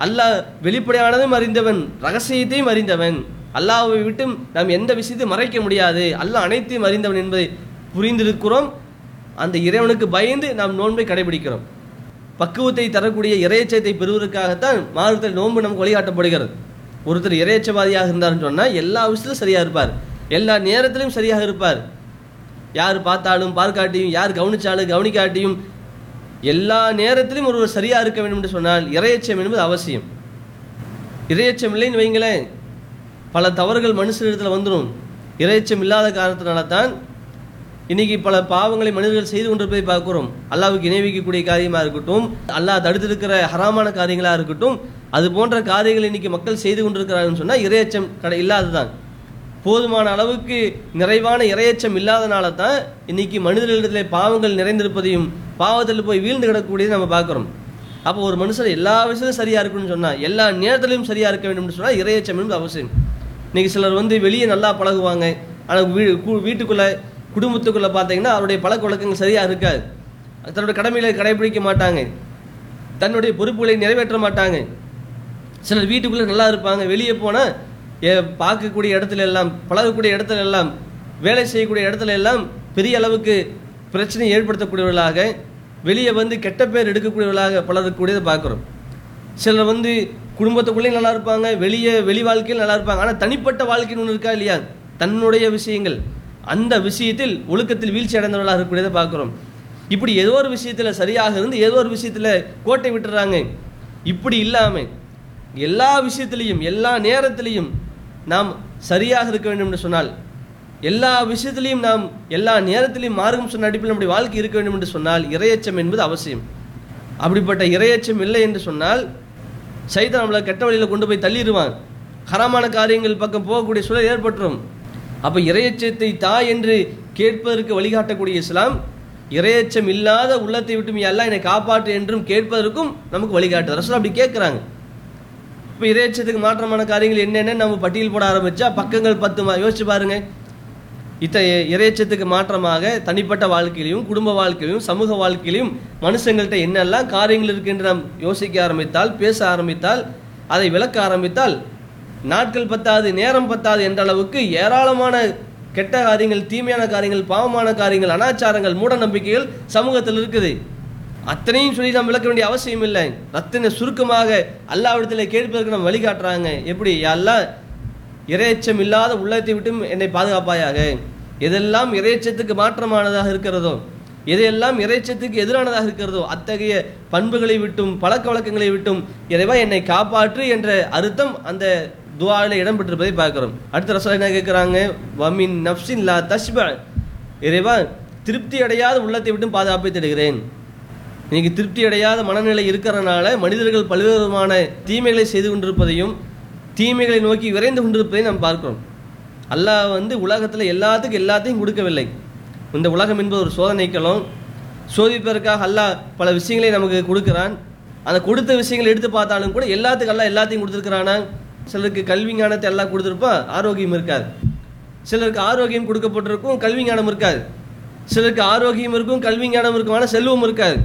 அல்லாஹ் வெளிப்படையானதும் அறிந்தவன் ரகசியத்தையும் அறிந்தவன். அல்லாவை விட்டும் நாம் எந்த விஷயத்தையும் மறைக்க முடியாது. அல்லாஹ் அனைத்தையும் அறிந்தவன் என்பதை புரிந்திருக்கிறோம். அந்த இறைவனுக்கு பயந்து நாம் நோன்பை கடைபிடிக்கிறோம். பக்குவத்தை தரக்கூடிய இறைச்சத்தை பெறுவதற்காகத்தான் மாறுதல் நோன்பு நமக்கு வழிகாட்டப்படுகிறது. ஒருத்தர் இறையச்சவாதியாக இருந்தார்னு சொன்னால் எல்லா விஷயத்திலும் சரியாக இருப்பார். எல்லா நேரத்திலையும் சரியாக இருப்பார். யார் பார்த்தாலும் பார்க்காட்டியும் யார் கவனித்தாலும் கவனிக்காட்டியும் எல்லா நேரத்திலும் ஒருவர் சரியாக இருக்க வேண்டும் என்று சொன்னால் இறையச்சம் என்பது அவசியம். இறையச்சம் இல்லைன்னு வைங்களேன். பல தவறுகள் மனுஷனிடத்தில் வந்துடும் இறையச்சம் இல்லாத காரணத்தினால தான் இன்னைக்கு பல பாவங்களை மனிதர்கள் செய்து கொண்டிருப்பதை பார்க்கிறோம். அல்லாவுக்கு இணைவிக்கக்கூடிய காரியமாக இருக்கட்டும் அல்லாஹ் தடுத்திருக்கிற ஹராமான காரியங்களாக இருக்கட்டும் அது போன்ற காரியங்கள் இன்னைக்கு மக்கள் செய்து கொண்டிருக்கிறார்கள் சொன்னால் இரையச்சம் கடை இல்லாததான் போதுமான அளவுக்கு நிறைவான இரையச்சம் இல்லாதனால தான் இன்னைக்கு மனிதர்களிடத்தில் பாவங்கள் நிறைந்திருப்பதையும் பாவத்தில் போய் வீழ்ந்து கிடக்கக்கூடியதை நம்ம பார்க்குறோம். அப்போ ஒரு மனுஷன் எல்லா விஷயத்திலும் சரியாக இருக்கணும்னு சொன்னால் எல்லா நேரத்திலையும் சரியாக இருக்க வேண்டும்னு சொன்னால் இரையச்சம் என்பது அவசியம். இன்னைக்கு சிலர் வந்து வெளியே நல்லா பழகுவாங்க ஆனால் வீ வீட்டுக்குள்ளே குடும்பத்துக்குள்ளே பார்த்தீங்கன்னா அவருடைய பழக்க வழக்கங்கள் சரியாக இருக்காது. தன்னுடைய கடமைகளை கடைபிடிக்க மாட்டாங்க. தன்னுடைய பொறுப்புகளை நிறைவேற்ற மாட்டாங்க. சிலர் வீட்டுக்குள்ளே நல்லா இருப்பாங்க. வெளியே போனால் பார்க்கக்கூடிய இடத்துல எல்லாம் பழகக்கூடிய இடத்துல எல்லாம் வேலை செய்யக்கூடிய இடத்துல எல்லாம் பெரிய அளவுக்கு பிரச்சனை ஏற்படுத்தக்கூடியவர்களாக வெளியே வந்து கெட்ட பேர் எடுக்கக்கூடியவர்களாக பலரக்கூடியதை பார்க்குறோம். சிலர் வந்து குடும்பத்துக்குள்ளேயும் நல்லா இருப்பாங்க. வெளியே வெளி வாழ்க்கையில் நல்லா இருப்பாங்க. ஆனால் தனிப்பட்ட வாழ்க்கைன்னு ஒன்று இருக்கா இல்லையா? தன்னுடைய விஷயங்கள். அந்த விஷயத்தில் ஒழுக்கத்தில் வீழ்ச்சி அடைந்தவர்களாக இருக்கக்கூடியதை பார்க்குறோம். இப்படி ஏதோ ஒரு விஷயத்தில் சரியாக இருந்து ஏதோ ஒரு விஷயத்தில் கோட்டை விட்டுறாங்க. இப்படி இல்லாமல் எல்லா விஷயத்திலையும் எல்லா நேரத்திலையும் நாம் சரியாக இருக்க வேண்டும் என்று சொன்னால் எல்லா விஷயத்திலையும் நாம் எல்லா நேரத்திலையும் மார்க்கம் சொன்ன அடிப்பில் நம்முடைய வாழ்க்கை இருக்க வேண்டும் என்று சொன்னால் இரையச்சம் என்பது அவசியம். அப்படிப்பட்ட இரையச்சம் இல்லை என்று சொன்னால் சைத்தான் நம்மளை கெட்ட வழியில் கொண்டு போய் தள்ளிடுவான். ஹராமான காரியங்கள் பக்கம் போகக்கூடிய சூழல் ஏற்பட்டுரும். அப்போ இறையச்சத்தை தா என்று கேட்பதற்கு வழிகாட்டக்கூடிய இஸ்லாம் இறையச்சம் இல்லாத உள்ளத்தை விட்டு எல்லாம் என்னை காப்பாற்று என்றும் கேட்பதற்கும் நமக்கு வழிகாட்டு ரசூல் அப்படி கேட்குறாங்க. இப்போ இறையச்சத்துக்கு மாற்றமான காரியங்கள் என்னென்னு நம்ம பட்டியல் போட ஆரம்பிச்சா பக்கங்கள் பத்து யோசிச்சு பாருங்க. இத்தகைய இறையச்சத்துக்கு மாற்றமாக தனிப்பட்ட வாழ்க்கையிலையும் குடும்ப வாழ்க்கையிலையும் சமூக வாழ்க்கையிலையும் மனுஷங்கள்ட்ட என்னெல்லாம் காரியங்கள் இருக்கு என்று நாம் யோசிக்க ஆரம்பித்தால் பேச ஆரம்பித்தால் அதை விளக்க ஆரம்பித்தால் நாட்கள் பத்தாது நேரம் பத்தாது என்ற அளவுக்கு ஏராளமான கெட்ட காரியங்கள் தீமையான காரியங்கள் பாவமான காரியங்கள் அனாச்சாரங்கள் மூட நம்பிக்கைகள் சமூகத்தில் இருக்குது. அத்தனையும் சொல்லி நாம் விளக்க வேண்டிய அவசியம் இல்லை. அத்தனை சுருக்கமாக அல்லாவிடத்தில் கேட்பதற்கு நம்ம வழிகாட்டுறாங்க. எப்படி? எல்லாம் இறையச்சம் இல்லாத உள்ளத்தை விட்டும் என்னை பாதுகாப்பாயாக. எதெல்லாம் இறையச்சத்துக்கு மாற்றமானதாக இருக்கிறதோ எதையெல்லாம் இறைச்சத்துக்கு எதிரானதாக இருக்கிறதோ அத்தகைய பண்புகளை விட்டும் பழக்க வழக்கங்களை விட்டும் இறைவா என்னை காப்பாற்று என்ற அர்த்தம் அந்த துவாவில் இடம்பெற்றிருப்பதை பார்க்குறோம். அடுத்த ரசம் என்ன கேட்குறாங்க? வமின் நப்சின் லா தஷ்ப இறைவா திருப்தி அடையாத உள்ளத்தை விட்டும் பாதுகாப்பை தேடுகிறேன். இன்னைக்கு திருப்தி அடையாத மனநிலை இருக்கிறனால மனிதர்கள் பல்வேறு விதமான தீமைகளை செய்து கொண்டிருப்பதையும் தீமைகளை நோக்கி விரைந்து கொண்டிருப்பதையும் நாம் பார்க்கிறோம். அல்லாஹ் வந்து உலகத்தில் எல்லாத்துக்கும் எல்லாத்தையும் கொடுக்கவில்லை. இந்த உலகம் என்பது ஒரு சோதனைக்களம் சோதிப்பதற்காக அல்லாஹ் பல விஷயங்களை நமக்கு கொடுக்குறான். அந்த கொடுத்த விஷயங்களை எடுத்து பார்த்தாலும் கூட எல்லாத்துக்கும் அல்லாஹ் எல்லாத்தையும் கொடுத்துருக்கிறானா? சிலருக்கு கல்வி ஞானத்தை எல்லாம் கொடுத்துருப்பான் ஆரோக்கியம் இருக்காது. சிலருக்கு ஆரோக்கியம் கொடுக்கப்பட்டிருக்கும் கல்வி ஞானம் இருக்காது. சிலருக்கு ஆரோக்கியம் இருக்கும் கல்வி ஞானம் இருக்கும் ஆனால் செல்வம் இருக்காது.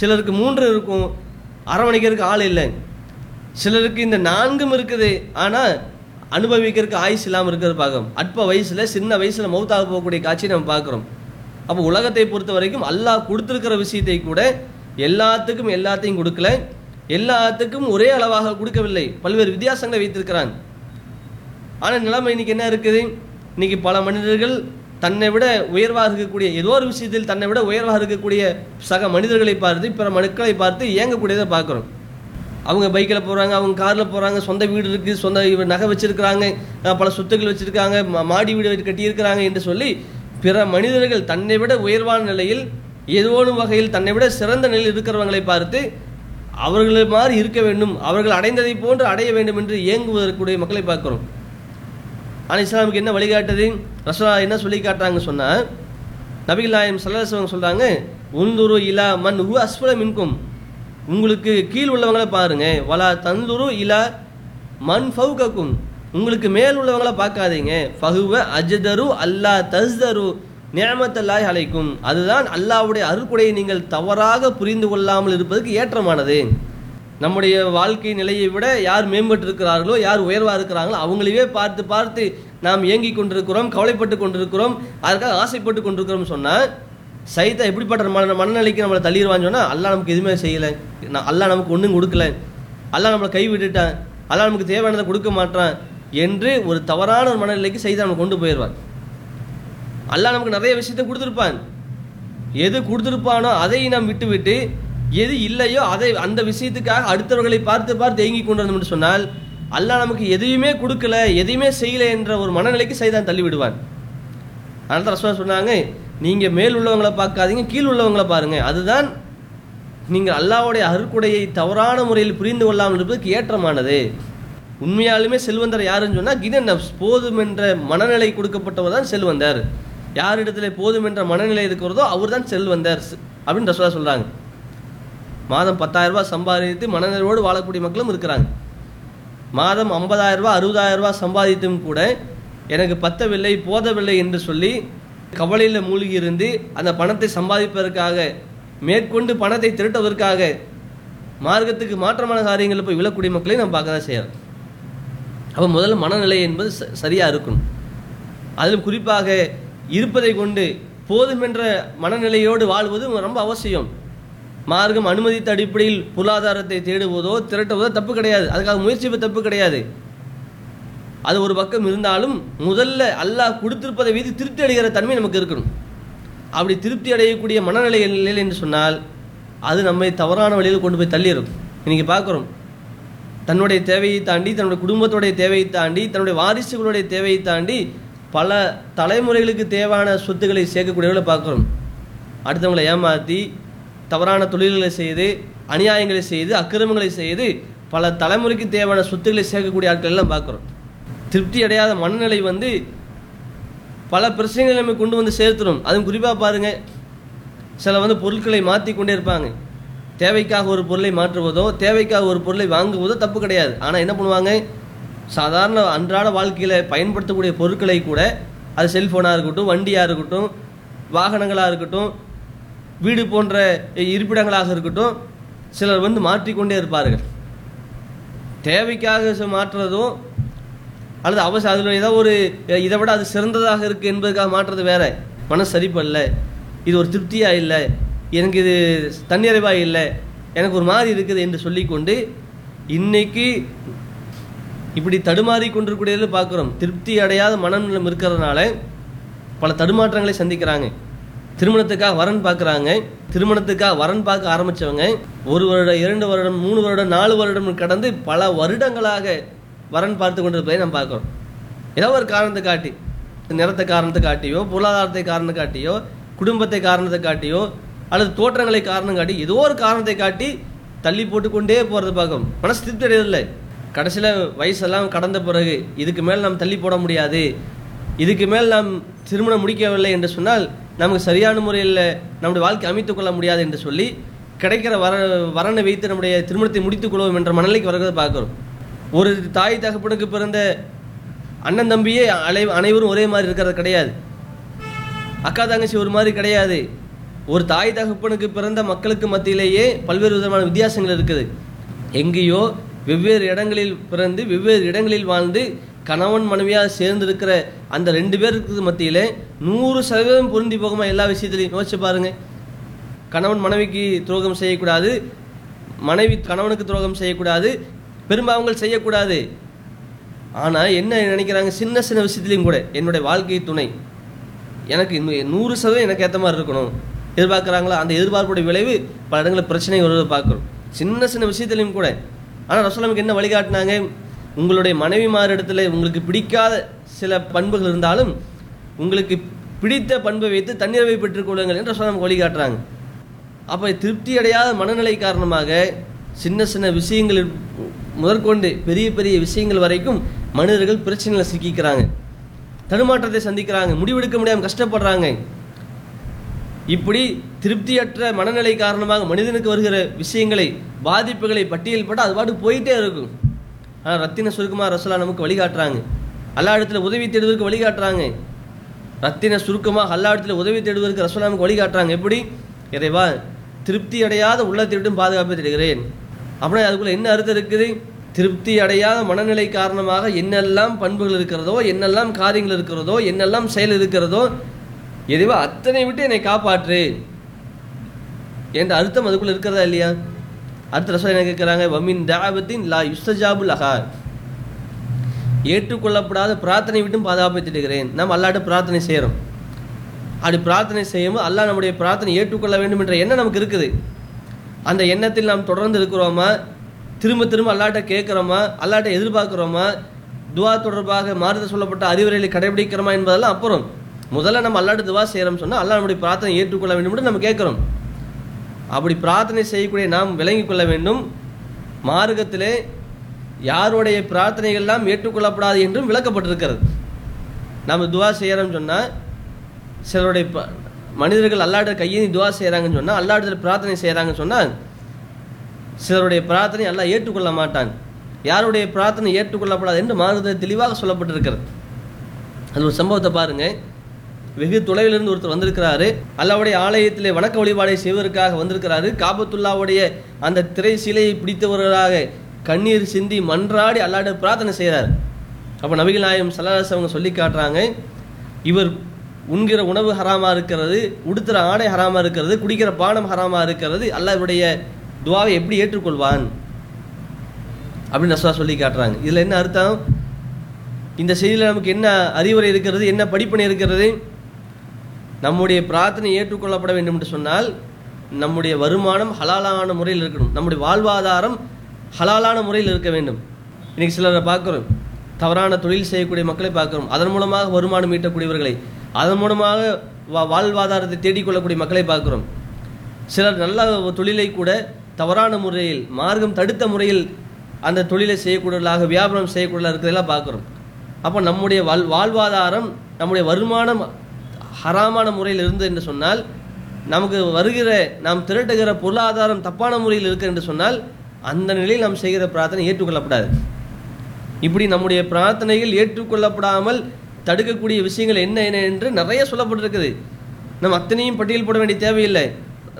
சிலருக்கு மூன்று இருக்கும் அரவணைக்கிறதுக்கு ஆள் இல்லை. சிலருக்கு இந்த நான்கும் இருக்குது ஆனால் அனுபவிக்கிறதுக்கு ஆயுஸ் இல்லாமல் இருக்கிறது பார்க்குறோம். அற்ப வயசில் சின்ன வயசில் மௌத்தாக போகக்கூடிய காட்சியை நம்ம பார்க்குறோம். அப்போ உலகத்தை பொறுத்த வரைக்கும் அல்லாஹ் கொடுத்துருக்கிற விஷயத்தை கூட எல்லாத்துக்கும் எல்லாத்தையும் கொடுக்கல. எல்லாத்துக்கும் ஒரே அளவாக கொடுக்கவில்லை. பல்வேறு வித்தியாசங்களை வைத்திருக்கிறாங்க ஆனால் நிலைமை இன்னைக்கு என்ன இருக்குது? இன்னைக்கு பல மனிதர்கள் தன்னை விட உயர்வாக இருக்கக்கூடிய ஏதோ ஒரு விஷயத்தில் தன்னை விட உயர்வாக இருக்கக்கூடிய சக மனிதர்களை பார்த்து பிற மனுக்களை பார்த்து இயங்கக்கூடியதை பார்க்குறோம். அவங்க பைக்கில் போகிறாங்க அவங்க காரில் போகிறாங்க சொந்த வீடு இருக்குது சொந்த நகை வச்சுருக்கிறாங்க பல சொத்துக்கள் வச்சுருக்காங்க மாடி வீடு கட்டியிருக்கிறாங்க என்று சொல்லி பிற மனிதர்கள் தன்னை விட உயர்வான நிலையில் ஏதோ ஒரு வகையில் தன்னை விட சிறந்த நிலையில் இருக்கிறவங்களை பார்த்து அவர்களை மாதிரி இருக்க வேண்டும். அவர்கள் அடைந்ததை போன்று அடைய வேண்டும் என்று இயங்குவதற்குரிய மக்களை பார்க்குறோம். ஆனால் இஸ்லாமுக்கு என்ன வழிகாட்டுது? ரசோலா என்ன சொல்லி காட்டுறாங்க சொன்னால் நபிகள் நாயம் சல்லாசவங்க சொல்கிறாங்க உந்துரு இலா மண் உ அஸ்வல மின்கும். உங்களுக்கு கீழ் உள்ளவங்களை பாருங்க. வலா தந்துரு இலா மண் ஃபவுகக்கும் உங்களுக்கு மேல் உள்ளவங்களை பார்க்காதீங்க. ஃபஹுவ அஜதரு அல்லா தஸ்தரு. நியமத்தல்லாய் அழைக்கும் அதுதான் அல்லாவுடைய அருக்குடையை நீங்கள் தவறாக புரிந்து கொள்ளாமல் இருப்பதற்கு ஏற்றமானது. நம்முடைய வாழ்க்கை நிலையை விட யார் மேம்பட்டு இருக்கிறார்களோ யார் உயர்வாக இருக்கிறாங்களோ அவங்களையே பார்த்து பார்த்து நாம் ஏங்கி கொண்டிருக்கிறோம் கவலைப்பட்டு கொண்டிருக்கிறோம் அதற்காக ஆசைப்பட்டு கொண்டிருக்கிறோம் சொன்னால் சைத்தா எப்படிப்பட்ட மன மனநிலைக்கு நம்மளை தள்ளிடுவான்னு சொன்னால் அல்லா நமக்கு எதுவுமே செய்யலை. நான் அல்லா நமக்கு ஒன்றும் கொடுக்கல. அல்லா நம்மளை கைவிட்டுட்டான். அல்லா நமக்கு தேவையானதை கொடுக்க மாட்டான் என்று ஒரு தவறான ஒரு மனநிலைக்கு செய்தா நம்ம கொண்டு போயிடுவான். அல்லாஹ் நமக்கு நிறைய விஷயத்தை கொடுத்துருப்பான். எது கொடுத்துருப்பானோ அதை நாம் விட்டுவிட்டு எது இல்லையோ அதை அந்த விஷயத்துக்காக அடுத்தவர்களை பார்த்து பார்த்து ஏங்கி கொண்டு வந்தோம் சொன்னால் அல்லாஹ் நமக்கு எதையுமே கொடுக்கல எதையுமே செய்யல என்ற ஒரு மனநிலைக்கு செய்தான் தள்ளிவிடுவான். அதனால தான் சொன்னாங்க நீங்கள் மேல் உள்ளவங்களை பார்க்காதீங்க கீழ் உள்ளவங்களை பாருங்கள் அதுதான் நீங்கள் அல்லாவுடைய அருக்குடையை தவறான முறையில் புரிந்து கொள்ளாமல் இருப்பதுக்கு ஏற்றமானது. உண்மையாலுமே செல்வந்தர் யாருன்னு சொன்னால் கிதன் நப்ஸ். போதும் என்ற மனநிலை கொடுக்கப்பட்டவர் தான் செல்வந்தர். யாரிடத்துல போதும் என்ற மனநிலை இருக்கிறதோ அவர் தான் செல்வந்தர் அப்படின்னு ரசூலா சொல்கிறாங்க மாதம் பத்தாயிரம் ரூபாய் சம்பாதித்து மனநிலையோடு வாழக்கூடிய மக்களும் இருக்கிறாங்க. மாதம் ஐம்பதாயிரம் ரூபாய் அறுபதாயிரம் ரூபாய் சம்பாதித்தும் கூட எனக்கு பத்தவில்லை போதவில்லை என்று சொல்லி கவலையில் மூழ்கி இருந்து அந்த பணத்தை சம்பாதிப்பதற்காக மேற்கொண்டு பணத்தை திரட்டுவதற்காக மார்க்கத்துக்கு மாற்றமான காரியங்களில் போய் விழக்கூடிய மக்களை நம்ம பார்க்க தான் செய்யறோம். அப்போ முதல்ல மனநிலை என்பது ச- சரியாக இருக்கணும். அதிலும் குறிப்பாக இருப்பதை கொண்டு போதுமென்ற மனநிலையோடு வாழ்வது ரொம்ப அவசியம். மார்க்கம் அனுமதித்த அடிப்படையில் பொருளாதாரத்தை தேடுவதோ திரட்டுவதோ தப்பு கிடையாது. அதுக்காக முயற்சி தப்பு கிடையாது. அது ஒரு பக்கம் இருந்தாலும் முதல்ல அல்லாஹ் கொடுத்திருப்பதை வீதி திருப்தி அடைகிற தன்மை நமக்கு இருக்கணும். அப்படி திருப்தி அடையக்கூடிய மனநிலை இல்லை என்று சொன்னால் அது நம்மை தவறான வழியில் கொண்டு போய் தள்ளிடும். இன்னைக்கு பார்க்குறோம். தன்னுடைய தேவையை தாண்டி தன்னுடைய குடும்பத்துடைய தேவையை தாண்டி தன்னுடைய வாரிசுகளுடைய தேவையை தாண்டி பல தலைமுறைகளுக்கு தேவையான சொத்துக்களை சேர்க்கக்கூடியவர்களை பார்க்குறோம். அடுத்தவங்களை ஏமாற்றி தவறான தொழில்களை செய்து அநியாயங்களை செய்து அக்கிரமங்களை செய்து பல தலைமுறைக்கு தேவையான சொத்துக்களை சேர்க்கக்கூடிய ஆட்கள் எல்லாம் பார்க்குறோம். திருப்தி அடையாத மனநிலை வந்து பல பிரச்சனைகளை நம்ம கொண்டு வந்து சேர்த்துடும் அதுவும் குறிப்பாக பாருங்கள் சில வந்து பொருட்களை மாற்றி கொண்டே இருப்பாங்க. தேவைக்காக ஒரு பொருளை மாற்றுவதோ தேவைக்காக ஒரு பொருளை வாங்குவதோ தப்பு கிடையாது. ஆனால் என்ன பண்ணுவாங்க? சாதாரண அன்றாட வாழ்க்கையில் பயன்படுத்தக்கூடிய பொருட்களை கூட அது செல்ஃபோனாக இருக்கட்டும் வண்டியாக இருக்கட்டும் வாகனங்களாக இருக்கட்டும் வீடு போன்ற இருப்பிடங்களாக இருக்கட்டும் சிலர் வந்து மாற்றிக்கொண்டே இருப்பார்கள். தேவைக்காக மாற்றுறதும் அல்லது அவசியம் அதில் ஏதாவது ஒரு இதை விட அது சிறந்ததாக இருக்குது என்பதுக்காக மாற்றுறது வேற. மனசு சரிப்பல்ல இது ஒரு திருப்தியாக இல்லை. எனக்கு இது தன்னிறைவாக இல்லை. எனக்கு ஒரு மாதிரி இருக்குது என்று சொல்லிக்கொண்டு இன்னைக்கு இப்படி தடுமாறி கொண்டிருக்கூடியது பார்க்குறோம். திருப்தி அடையாத மனநிலம் இருக்கிறதுனால பல தடுமாற்றங்களை சந்திக்கிறாங்க. திருமணத்துக்காக வரன் பார்க்குறாங்க. திருமணத்துக்காக வரன் பார்க்க ஆரம்பித்தவங்க ஒரு வருடம் இரண்டு வருடம் மூணு வருடம் நாலு வருடம் கடந்து பல வருடங்களாக வரன் பார்த்து கொண்டிருப்பதை நம்ம பார்க்குறோம். ஏதோ ஒரு காரணத்தை காட்டி நிறத்தை காரணத்தை காட்டியோ பொருளாதாரத்தை காரணத்தை காட்டியோ குடும்பத்தை காரணத்தை காட்டியோ அல்லது தோற்றங்களை காரணம் காட்டி ஏதோ ஒரு காரணத்தை காட்டி தள்ளி போட்டுக்கொண்டே போகிறது பார்க்கும் மனசு திருப்தி அடையதில்லை கடைசியில் வயசெல்லாம் கடந்த பிறகு இதுக்கு மேல் நாம் தள்ளி போட முடியாது. இதுக்கு மேல் நாம் திருமணம் முடிக்கவில்லை என்று சொன்னால் நமக்கு சரியான முறையில் நம்முடைய வாழ்க்கை அமைத்துக் கொள்ள முடியாது என்று சொல்லி கிடைக்கிற வர வரனை வைத்து நம்முடைய திருமணத்தை முடித்துக் கொள்வோம் என்ற மனநிலைக்கு வருகிறத பார்க்குறோம். ஒரு தாய் தகப்பனுக்கு பிறந்த அண்ணன் தம்பியே அலை அனைவரும் ஒரே மாதிரி இருக்கிறது கிடையாது. அக்கா தங்கச்சி ஒரு மாதிரி கிடையாது. ஒரு தாய் தகப்பனுக்கு பிறந்த மக்களுக்கு மத்தியிலேயே பல்வேறு விதமான வித்தியாசங்கள் இருக்குது. எங்கேயோ வெவ்வேறு இடங்களில் பிறந்து வெவ்வேறு இடங்களில் வாழ்ந்து கணவன் மனைவியாக சேர்ந்திருக்கிற அந்த ரெண்டு பேருக்கு மத்தியில் நூறு சதவீதம் பொருந்தி போகுமா எல்லா விஷயத்திலையும்? யோசிச்சு பாருங்க. கணவன் மனைவிக்கு துரோகம் செய்யக்கூடாது. மனைவி கணவனுக்கு துரோகம் செய்யக்கூடாது. பெரும்பாவங்கள் செய்யக்கூடாது. ஆனால் என்ன நினைக்கிறாங்க? சின்ன சின்ன விஷயத்துலையும் கூட என்னுடைய வாழ்க்கை துணை. எனக்கு நூறு சதவீதம் எனக்கு ஏற்ற மாதிரி இருக்கணும். எதிர்பார்க்குறாங்களா? அந்த எதிர்பார்ப்புடைய விளைவு பல இடங்களில் பிரச்சனை வருவதை பார்க்குறோம். சின்ன சின்ன விஷயத்துலையும் கூட ஆனால் ரசோலமுக்கு என்ன வழிகாட்டினாங்க? உங்களுடைய மனைவிமார் இடத்துல உங்களுக்கு பிடிக்காத சில பண்புகள் இருந்தாலும் உங்களுக்கு பிடித்த பண்பை வைத்து தண்ணீரை பெற்றுக்கொள்ளுங்கள் என்று ரசோலம் வழிகாட்டுறாங்க. அப்போ திருப்தி அடையாத மனநிலை காரணமாக சின்ன சின்ன விஷயங்கள் முதற்கொண்டு பெரிய பெரிய விஷயங்கள் வரைக்கும் மனிதர்கள் பிரச்சனையில் சிக்கிக்கிறாங்க. தடுமாற்றத்தை சந்திக்கிறாங்க. முடிவெடுக்க முடியாமல் கஷ்டப்படுறாங்க. இப்படி திருப்தியற்ற மனநிலை காரணமாக மனிதனுக்கு வருகிற விஷயங்களை பாதிப்புகளை பட்டியல் போட்டு அது பாட்டு போயிட்டே இருக்கும். ஆனால் ரத்தின சுருக்கமாக ரசோலா நமக்கு வழிகாட்டுறாங்க. அல்லா இடத்துல உதவி தேடுவதற்கு வழிகாட்டுறாங்க. ரத்தின சுருக்கமாக அல்லா இடத்துல உதவி தேடுவதற்கு ரசோலா நமக்கு வழிகாட்டுறாங்க. எப்படி? இறைவா திருப்தி அடையாத உள்ளத்தை விட்டும் பாதுகாப்பு தேடுகிறேன். அப்படின்னா அதுக்குள்ள என்ன அர்த்தம் இருக்குது? திருப்தி அடையாத மனநிலை காரணமாக என்னெல்லாம் பண்புகள் இருக்கிறதோ என்னெல்லாம் காரியங்கள் இருக்கிறதோ என்னெல்லாம் செயல் இருக்கிறதோ எதுவோ? அத்தனை விட்டு என்னை காப்பாற்று. என்ற அர்த்தம் அதுக்குள்ளே இருக்கிறதா இல்லையா? அடுத்த ரசம் என்ன கேட்குறாங்க? வமின் தாபத்தின் லா யுஸ்தஜாபுல் அஹா. ஏற்றுக்கொள்ளப்படாத பிரார்த்தனை விட்டும் பாதுகாப்பு இருக்கிறேன் நம்ம அல்லாட்ட பிரார்த்தனை செய்கிறோம் அப்படி பிரார்த்தனை செய்யும்போது அல்லாஹ் நம்முடைய பிரார்த்தனை ஏற்றுக்கொள்ள வேண்டும் என்ற எண்ணம் நமக்கு இருக்குது. அந்த எண்ணத்தில் நாம் தொடர்ந்து இருக்கிறோமா? திரும்ப திரும்ப அல்லாட்ட கேட்குறோமா? அல்லாட்ட எதிர்பார்க்குறோமா? துவா தொடர்பாக மாறுதல் சொல்லப்பட்ட அறிவுரைகளை கடைபிடிக்கிறோமா என்பதெல்லாம் அப்புறம். முதல்ல நம்ம அல்லாட்டு துவா செய்கிறோம் சொன்னால் அல்லா நம்முடைய பிரார்த்தனை ஏற்றுக்கொள்ள வேண்டும் என்று நம்ம கேட்குறோம். அப்படி பிரார்த்தனை செய்யக்கூடிய நாம் விளங்கிக் கொள்ள வேண்டும். மார்க்கத்திலே யாருடைய பிரார்த்தனைகள் எல்லாம் ஏற்றுக்கொள்ளப்படாது என்றும் விளக்கப்பட்டிருக்கிறது. நாம் துவா செய்கிறோம்னு சொன்னால் சிலருடைய ப- மனிதர்கள் அல்லாட்ட கையேந்தி துவா செய்கிறாங்கன்னு சொன்னால் அல்லாடத்தில் பிரார்த்தனை செய்கிறாங்கன்னு சொன்னால் சிலருடைய பிரார்த்தனை எல்லாம் ஏற்றுக்கொள்ள மாட்டாங்க யாருடைய பிரார்த்தனை ஏற்றுக்கொள்ளப்படாது என்று மார்க்கத்தில் தெளிவாக சொல்லப்பட்டிருக்கிறது. அது ஒரு சம்பவத்தை பாருங்கள் வெகு தொலைவிலிருந்து ஒருத்தர் வந்திருக்கிறாரு. அல்லாவுடைய ஆலயத்திலே வணக்க வழிபாடை செய்வதற்காக வந்திருக்கிறாரு. காபத்துல்லாவுடைய அந்த திரை சிலையை பிடித்தவர்களாக கண்ணீர் சிந்தி மன்றாடி அல்லாட பிரார்த்தனை செய்கிறார் அப்போ நபிகள் நாயம் சல்லாஸ் அவங்க சொல்லி காட்டுறாங்க இவர் உண்கிற உணவு ஹராமாக இருக்கிறது உடுத்துகிற ஆடை ஹராமாக இருக்கிறது குடிக்கிற பானம் ஹராமாக இருக்கிறது அல்லாவுடைய துவாவை எப்படி ஏற்றுக்கொள்வான்? அப்படின்னு ரசூலா சொல்லி காட்டுறாங்க. இதில் என்ன அர்த்தம்? இந்த செய்தியில் நமக்கு என்ன அறிவுரை இருக்கிறது என்ன படிப்பினை இருக்கிறது? நம்முடைய பிரார்த்தனை ஏற்றுக்கொள்ளப்பட வேண்டும் என்று சொன்னால் நம்முடைய வருமானம் ஹலாலான முறையில் இருக்கணும். நம்முடைய வாழ்வாதாரம் ஹலாலான முறையில் இருக்க வேண்டும். இன்னைக்கு சிலரை பார்க்குறோம். தவறான தொழில் செய்யக்கூடிய மக்களை பார்க்குறோம். அதன் மூலமாக வருமானம் ஈட்டக்கூடியவர்களை அதன் மூலமாக வா- வாழ்வாதாரத்தை தேடிக்கொள்ளக்கூடிய மக்களை பார்க்குறோம். சிலர் நல்ல தொழிலை கூட தவறான முறையில் மார்க்கம் தடுத்த முறையில் அந்த தொழிலை செய்யக்கூடியவர்களாக வியாபாரம் செய்யக்கூடியவர்களாக இருக்கிறதெல்லாம் பார்க்குறோம். அப்போ நம்முடைய வாழ் வாழ்வாதாரம் நம்முடைய வருமானம் ஹராமான முறையில் இருந்து என்று சொன்னால் நமக்கு வருகிற நாம் திரட்டுகிற பொருளாதாரம் தப்பான முறையில் இருக்கு என்று சொன்னால் அந்த நிலையில் நாம் செய்கிற பிரார்த்தனை ஏற்றுக்கொள்ளப்படாது. இப்படி நம்முடைய பிரார்த்தனைகள் ஏற்றுக்கொள்ளப்படாமல் தடுக்கக்கூடிய விஷயங்கள் என்ன என்ன என்று நிறைய சொல்லப்பட்டிருக்குது. நம்ம அத்தனையும் பட்டியல் போட வேண்டிய தேவையில்லை.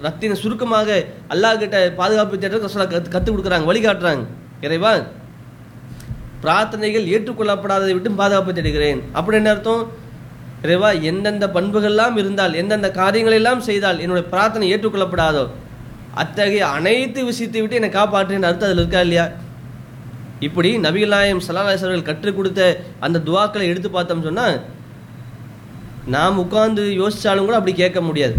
ரத்தின சுருக்கமாக அல்லாஹ் கிட்ட பாதுகாப்பு தேட்டர் சொல்ல கத்து கொடுக்குறாங்க வழிகாட்டுறாங்க. இறைவா பிரார்த்தனைகள் ஏற்றுக்கொள்ளப்படாததை விட்டு பாதுகாப்பு தேடுகிறேன். அப்படி என்ன அர்த்தம்? இறைவா எந்தெந்த பண்புகள்லாம் இருந்தால் எந்தெந்த காரியங்களெல்லாம் செய்தால் என்னுடைய பிரார்த்தனை ஏற்றுக்கொள்ளப்படாதோ அத்தகைய அனைத்து விஷயத்தை விட்டு என்னை காப்பாற்றுன்னு அர்த்தம் அதில் இருக்கா இல்லையா? இப்படி நபிகள் நாயம் சல்லாஹர்கள் கற்றுக் கொடுத்த அந்த துவாக்களை எடுத்து பார்த்தோம் சொன்னால் நாம் உட்கார்ந்து யோசித்தாலும் கூட அப்படி கேட்க முடியாது.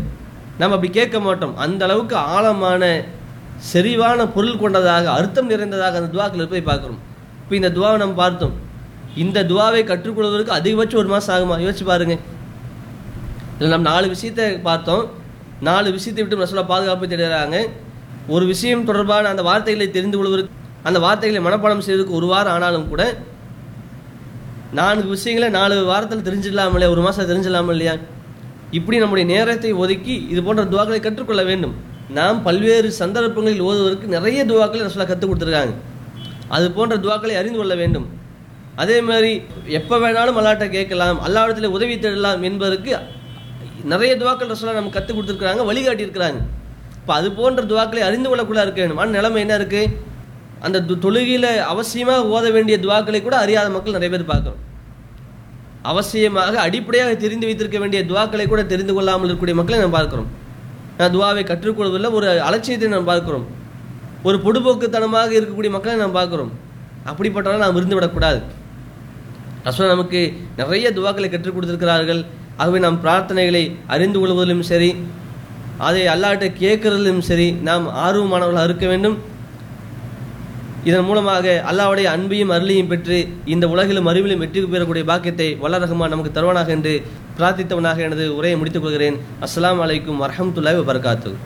நம்ம அப்படி கேட்க மாட்டோம். அந்த அளவுக்கு ஆழமான செறிவான பொருள் கொண்டதாக அர்த்தம் நிறைந்ததாக அந்த துவாக்கள் போய் பார்க்குறோம். இப்போ இந்த துவாவை நம்ம பார்த்தோம். இந்த துவாவை கற்றுக்கொள்வதற்கு அதிகபட்சம் ஒரு மாதம் ஆகுமா? யோசிச்சு பாருங்க. இதில் நம்ம நாலு விஷயத்தை பார்த்தோம். நாலு விஷயத்தை விட்டு ரசூலா பாதுகாப்பு தேடுறாங்க. ஒரு விஷயம் தொடர்பான அந்த வார்த்தைகளை தெரிந்து கொள்வதற்கு அந்த வார்த்தைகளை மனப்பாடம் செய்வதற்கு ஒரு வாரம் ஆனாலும் கூட நான்கு விஷயங்களை நாலு வாரத்தில் தெரிஞ்சிடலாம் இல்லையா ஒரு மாதம் தெரிஞ்சிடலாம் இல்லையா இப்படி நம்முடைய நேரத்தை ஒதுக்கி இது போன்ற துவாக்களை கற்றுக்கொள்ள வேண்டும். நாம் பல்வேறு சந்தர்ப்பங்களில் ஓதுவதற்கு நிறைய துவாக்களை ரசூலா கற்றுக் கொடுத்துருக்காங்க. அது போன்ற துவாக்களை அறிந்து கொள்ள வேண்டும். அதே மாதிரி எப்போ வேணாலும் அல்லாட்ட கேட்கலாம் அல்லாவிடத்தில் உதவி தேடலாம் என்பதற்கு நிறைய துவாக்கள் ரசோலா நமக்கு கற்றுக் கொடுத்துருக்குறாங்க வழிகாட்டியிருக்கிறாங்க. இப்போ அது போன்ற துவாக்களை அறிந்து கொள்ளக்கூடாது இருக்க வேண்டும். ஆனால் நிலைமை என்ன இருக்குது அந்த து- அவசியமாக ஓத வேண்டிய துவாக்களை கூட அறியாத மக்கள் நிறைய பேர் பார்க்குறோம். அவசியமாக அடிப்படையாக தெரிந்து வைத்திருக்க வேண்டிய துவாக்களை கூட தெரிந்து கொள்ளாமல் இருக்கக்கூடிய மக்களை நாம் பார்க்கிறோம். நான் துவாவை கற்றுக்கொள்வதில் ஒரு அலட்சியத்தை நாம் பார்க்கிறோம். ஒரு பொடுபோக்குத்தனமாக இருக்கக்கூடிய மக்களை நாம் பார்க்கிறோம். அப்படிப்பட்டவர்கள் நாம் இருந்து விடக்கூடாது ரசூல் நமக்கு நிறைய துவாக்களை கற்றுக் கொடுத்திருக்கிறார்கள். ஆகவே நாம் பிரார்த்தனைகளை அறிந்து கொள்வதிலும் சரி அதை அல்லாட்ட கேட்கறதிலும் சரி நாம் ஆர்வமானவர்களாக இருக்க வேண்டும். இதன் மூலமாக அல்லாவுடைய அன்பையும் அருளையும் பெற்று இந்த உலகிலும் அறிவிலும் வெற்றி பெறக்கூடிய பாக்கியத்தை வல்ல ரஹ்மான் நமக்கு தருவானாக என்று பிரார்த்தித்தவனாக எனது உரையை முடித்துக் கொள்கிறேன். அஸ்லாம் அலைக்கும் வரமத்துல்லாய் வபரகாத்துஹு.